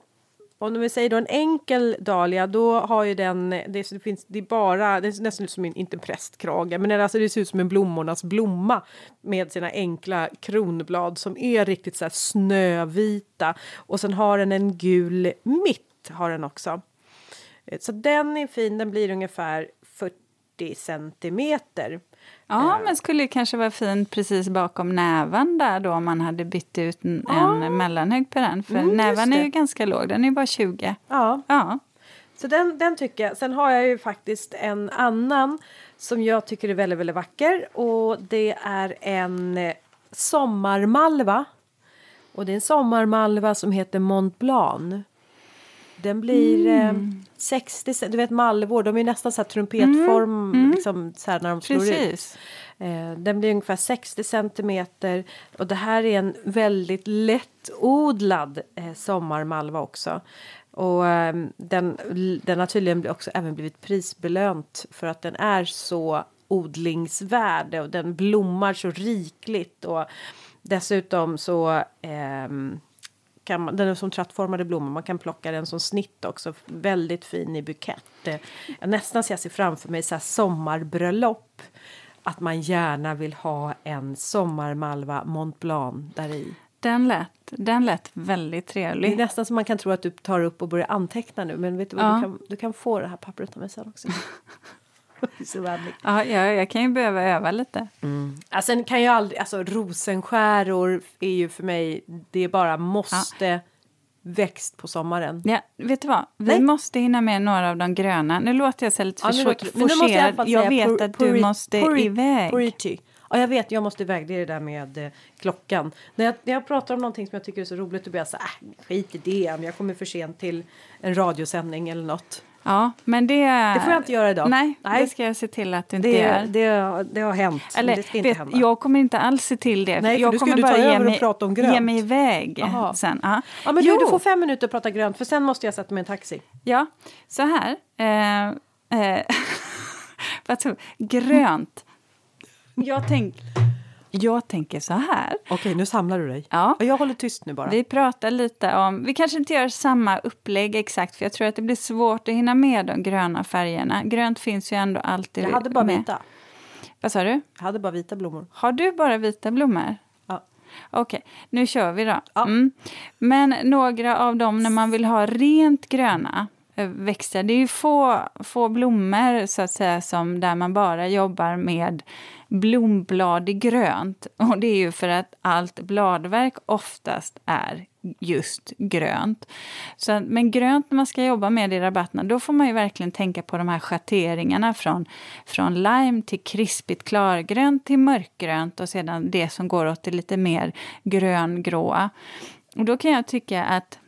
om vi säger då en enkel dahlia, då har ju den, det, finns, det är bara, det ser nästan ut som en, inte en prästkrage, men det, alltså det ser ut som en blommornas blomma med sina enkla kronblad som är riktigt så här snövita och sen har den en gul mitt har den också. Eh, så den är fin, den blir ungefär 40 centimeter. Ja, men skulle kanske vara fin precis bakom näven där då om man hade bytt ut en, ja. en mellanhög på den. För mm, näven är ju ganska låg, den är bara 20. Ja. ja. Så den, den tycker jag. Sen har jag ju faktiskt en annan som jag tycker är väldigt, väldigt vacker och det är en eh, sommarmalva. Och det är en sommarmalva som heter Mont Blanc. Den blir mm. eh, 60 Du vet malvor, de är nästan så här trumpetform mm. Liksom, så här när de slår Precis. ut. Eh, den blir ungefär 60 centimeter och det här är en väldigt lättodlad eh, sommarmalva också. Och eh, den, den har tydligen också även blivit prisbelönt för att den är så odlingsvärd och den blommar så rikligt och dessutom så eh, kan man, den är som trattformade blommor. Man kan plocka den som snitt också. Väldigt fin i bukett. Jag nästan ser sig framför mig så här sommarbröllop. Att man gärna vill ha en sommarmalva Mont Blanc där i. Den lät, den lät väldigt trevlig. Det är nästan som man kan tro att du tar upp och börjar anteckna nu. Men vet du vad, ja. du, kan, du kan få det här pappret av mig sen också. *laughs* *laughs* Ja, jag, jag kan ju behöva öva lite. Mm. Ja, sen kan jag aldrig, alltså rosenskäror är ju för mig, det är bara måste ja. växt på sommaren. Ja, vet du vad? Vi Nej. måste hinna med några av de gröna. Nu låter jag så lite ja, forcerad. Jag, jag vet att du måste pur, iväg. Ja, jag vet, jag måste iväg. Det är det där med eh, klockan. När jag, när jag pratar om någonting som jag tycker är så roligt, då blir jag så äh, skit i det. Jag kommer för sent till en radiosändning eller något. Ja, men det... Det får jag inte göra idag. Nej, Nej. det ska jag se till att du inte det, gör. Det, det har hänt. Eller, det ska inte vet, hända. Jag kommer inte alls se till det. Nej, för jag du kommer bara ge mig, prata om grönt. ge mig iväg Aha. sen. Aha. Ja, men du, du, får fem minuter att prata grönt, för sen måste jag sätta mig i en taxi. Ja, så här. Eh, eh, *laughs* grönt. Jag tänker... Jag tänker så här. Okej, nu samlar du dig. Ja. Och jag håller tyst nu bara. Vi pratar lite om, vi kanske inte gör samma upplägg exakt för jag tror att det blir svårt att hinna med de gröna färgerna. Grönt finns ju ändå alltid Jag hade bara med. vita. Vad sa du? Jag hade bara vita blommor. Har du bara vita blommor? Ja. Okej, nu kör vi då. Ja. Mm. Men några av dem när man vill ha rent gröna Eh, växter. Det är ju få, få blommor så att säga som där man bara jobbar med blomblad i grönt. Och det är ju för att allt bladverk oftast är just grönt. Så, men grönt när man ska jobba med det i rabatterna, då får man ju verkligen tänka på de här schatteringarna från, från lime till krispigt klargrönt till mörkgrönt och sedan det som går åt det lite mer gröngråa. Och då kan jag tycka att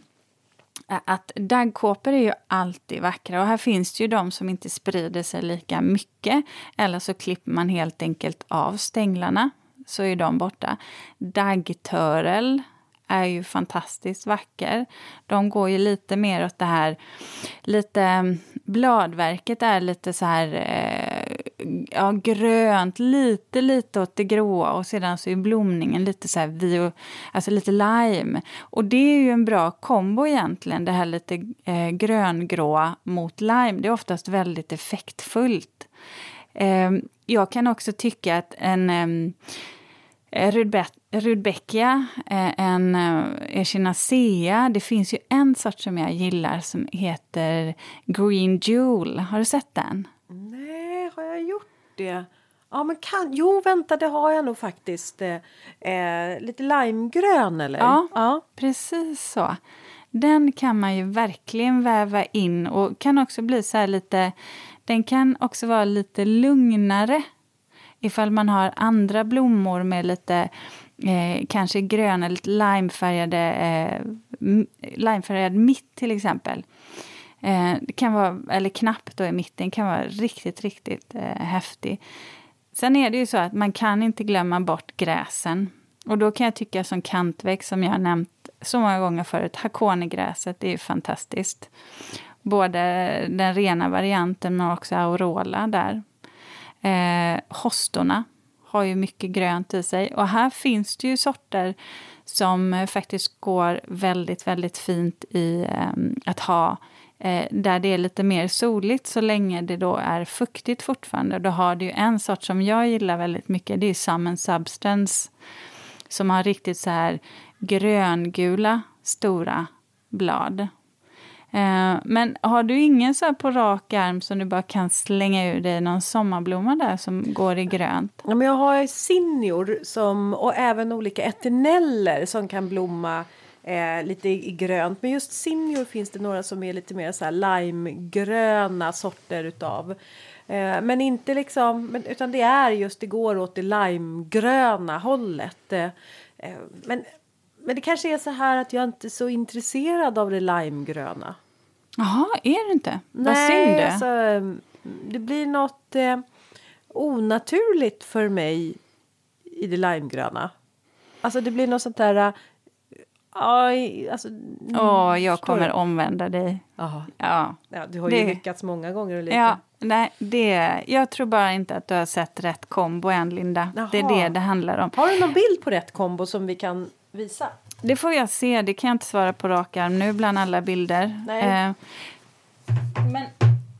att daggkåpor är ju alltid vackra och här finns det ju de som inte sprider sig lika mycket. Eller så klipper man helt enkelt av stänglarna så är de borta. Daggtörel är ju fantastiskt vacker. De går ju lite mer åt det här, lite, mm, bladverket är lite så här, eh, ja grönt, lite lite åt det gråa och sedan så är blomningen lite så här vio, alltså lite lime. Och det är ju en bra kombo egentligen, det här lite eh, gröngråa mot lime. Det är oftast väldigt effektfullt. Eh, jag kan också tycka att en ehm, eh, Rudbeckia, eh, en eh, Echinacea. Det finns ju en sort som jag gillar som heter Green Jewel. Har du sett den? Har jag gjort det? Ja, men kan... Jo, vänta, det har jag nog faktiskt. Eh, eh lite limegrön, eller? Ja, ja, precis så. Den kan man ju verkligen väva in och kan också bli så här lite... Den kan också vara lite lugnare ifall man har andra blommor med lite eh, kanske gröna, lite limefärgade, eh, limefärgad mitt till exempel. Eh, det kan vara, eller knapp då i mitten, kan vara riktigt, riktigt eh, häftig. Sen är det ju så att man kan inte glömma bort gräsen. Och då kan jag tycka som kantväxt, som jag har nämnt så många gånger förut, Hakonegräset det är ju fantastiskt. Både den rena varianten men också Aurora där. Eh, hostorna har ju mycket grönt i sig. Och här finns det ju sorter som faktiskt går väldigt, väldigt fint i eh, att ha eh, där det är lite mer soligt så länge det då är fuktigt fortfarande. Då har du en sort som jag gillar väldigt mycket, det är Summon Substance. Som har riktigt så här gröngula stora blad. Eh, men har du ingen så på rak arm som du bara kan slänga ur dig någon sommarblomma där som går i grönt? Ja, men jag har sinior som, och även olika eterneller som kan blomma eh, lite i, grönt. Men just senior finns det några som är lite mer så här limegröna sorter utav. Eh, men inte liksom, men, utan det är just det går åt det limegröna hållet. Eh, eh men men det kanske är så här att jag inte är så intresserad av det limegröna. Jaha, är du inte? Vad synd det. Alltså, det blir något eh, onaturligt för mig i det limegröna. Alltså det blir något sånt där... Aj, alltså, Åh, jag kommer du? omvända dig. Aha. Ja. ja. Du har det, ju lyckats många gånger Ulrika. Ja, nej, det, jag tror bara inte att du har sett rätt kombo än, Linda. Det är det det handlar om. Har du någon bild på rätt kombo som vi kan visa? Det får jag se. Det kan jag inte svara på rak arm nu bland alla bilder. Nej. Eh, men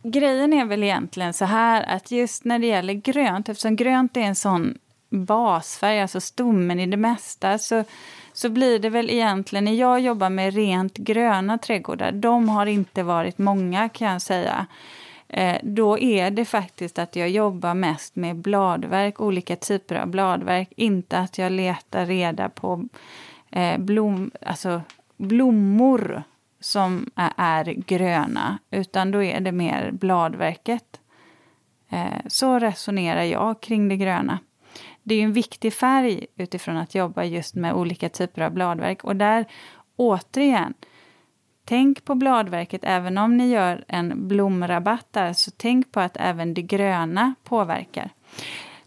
grejen är väl egentligen så här att just när det gäller grönt, eftersom grönt är en sån basfärg, alltså stommen i det mesta, så, så blir det väl egentligen när jag jobbar med rent gröna trädgårdar, de har inte varit många kan jag säga. Eh, då är det faktiskt att jag jobbar mest med bladverk, olika typer av bladverk. Inte att jag letar reda på eh, blom, alltså blommor som är, gröna, utan då är det mer bladverket. Eh, så resonerar jag kring det gröna. Det är en viktig färg utifrån att jobba just med olika typer av bladverk. Och där, återigen, Tänk på bladverket även om ni gör en blomrabatt där, så tänk på att även det gröna påverkar.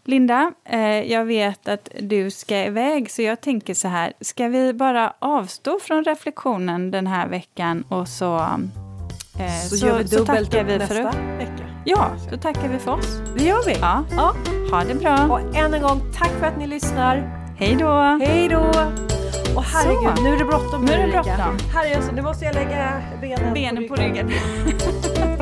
Linda, eh, jag vet att du ska iväg, så jag tänker så här. Ska vi bara avstå från reflektionen den här veckan och så... Eh, så, så, gör vi dubbelt så vi nästa för vecka? Ja, då tackar vi för oss. Det gör vi. Ja. ja. Ha det bra. Och än en gång, tack för att ni lyssnar. Hej då. Hej då. Och herregud, så. nu är det bråttom. Nu är det bråttom. Herregud, nu måste jag lägga benen, benen på ryggen. På ryggen. *laughs*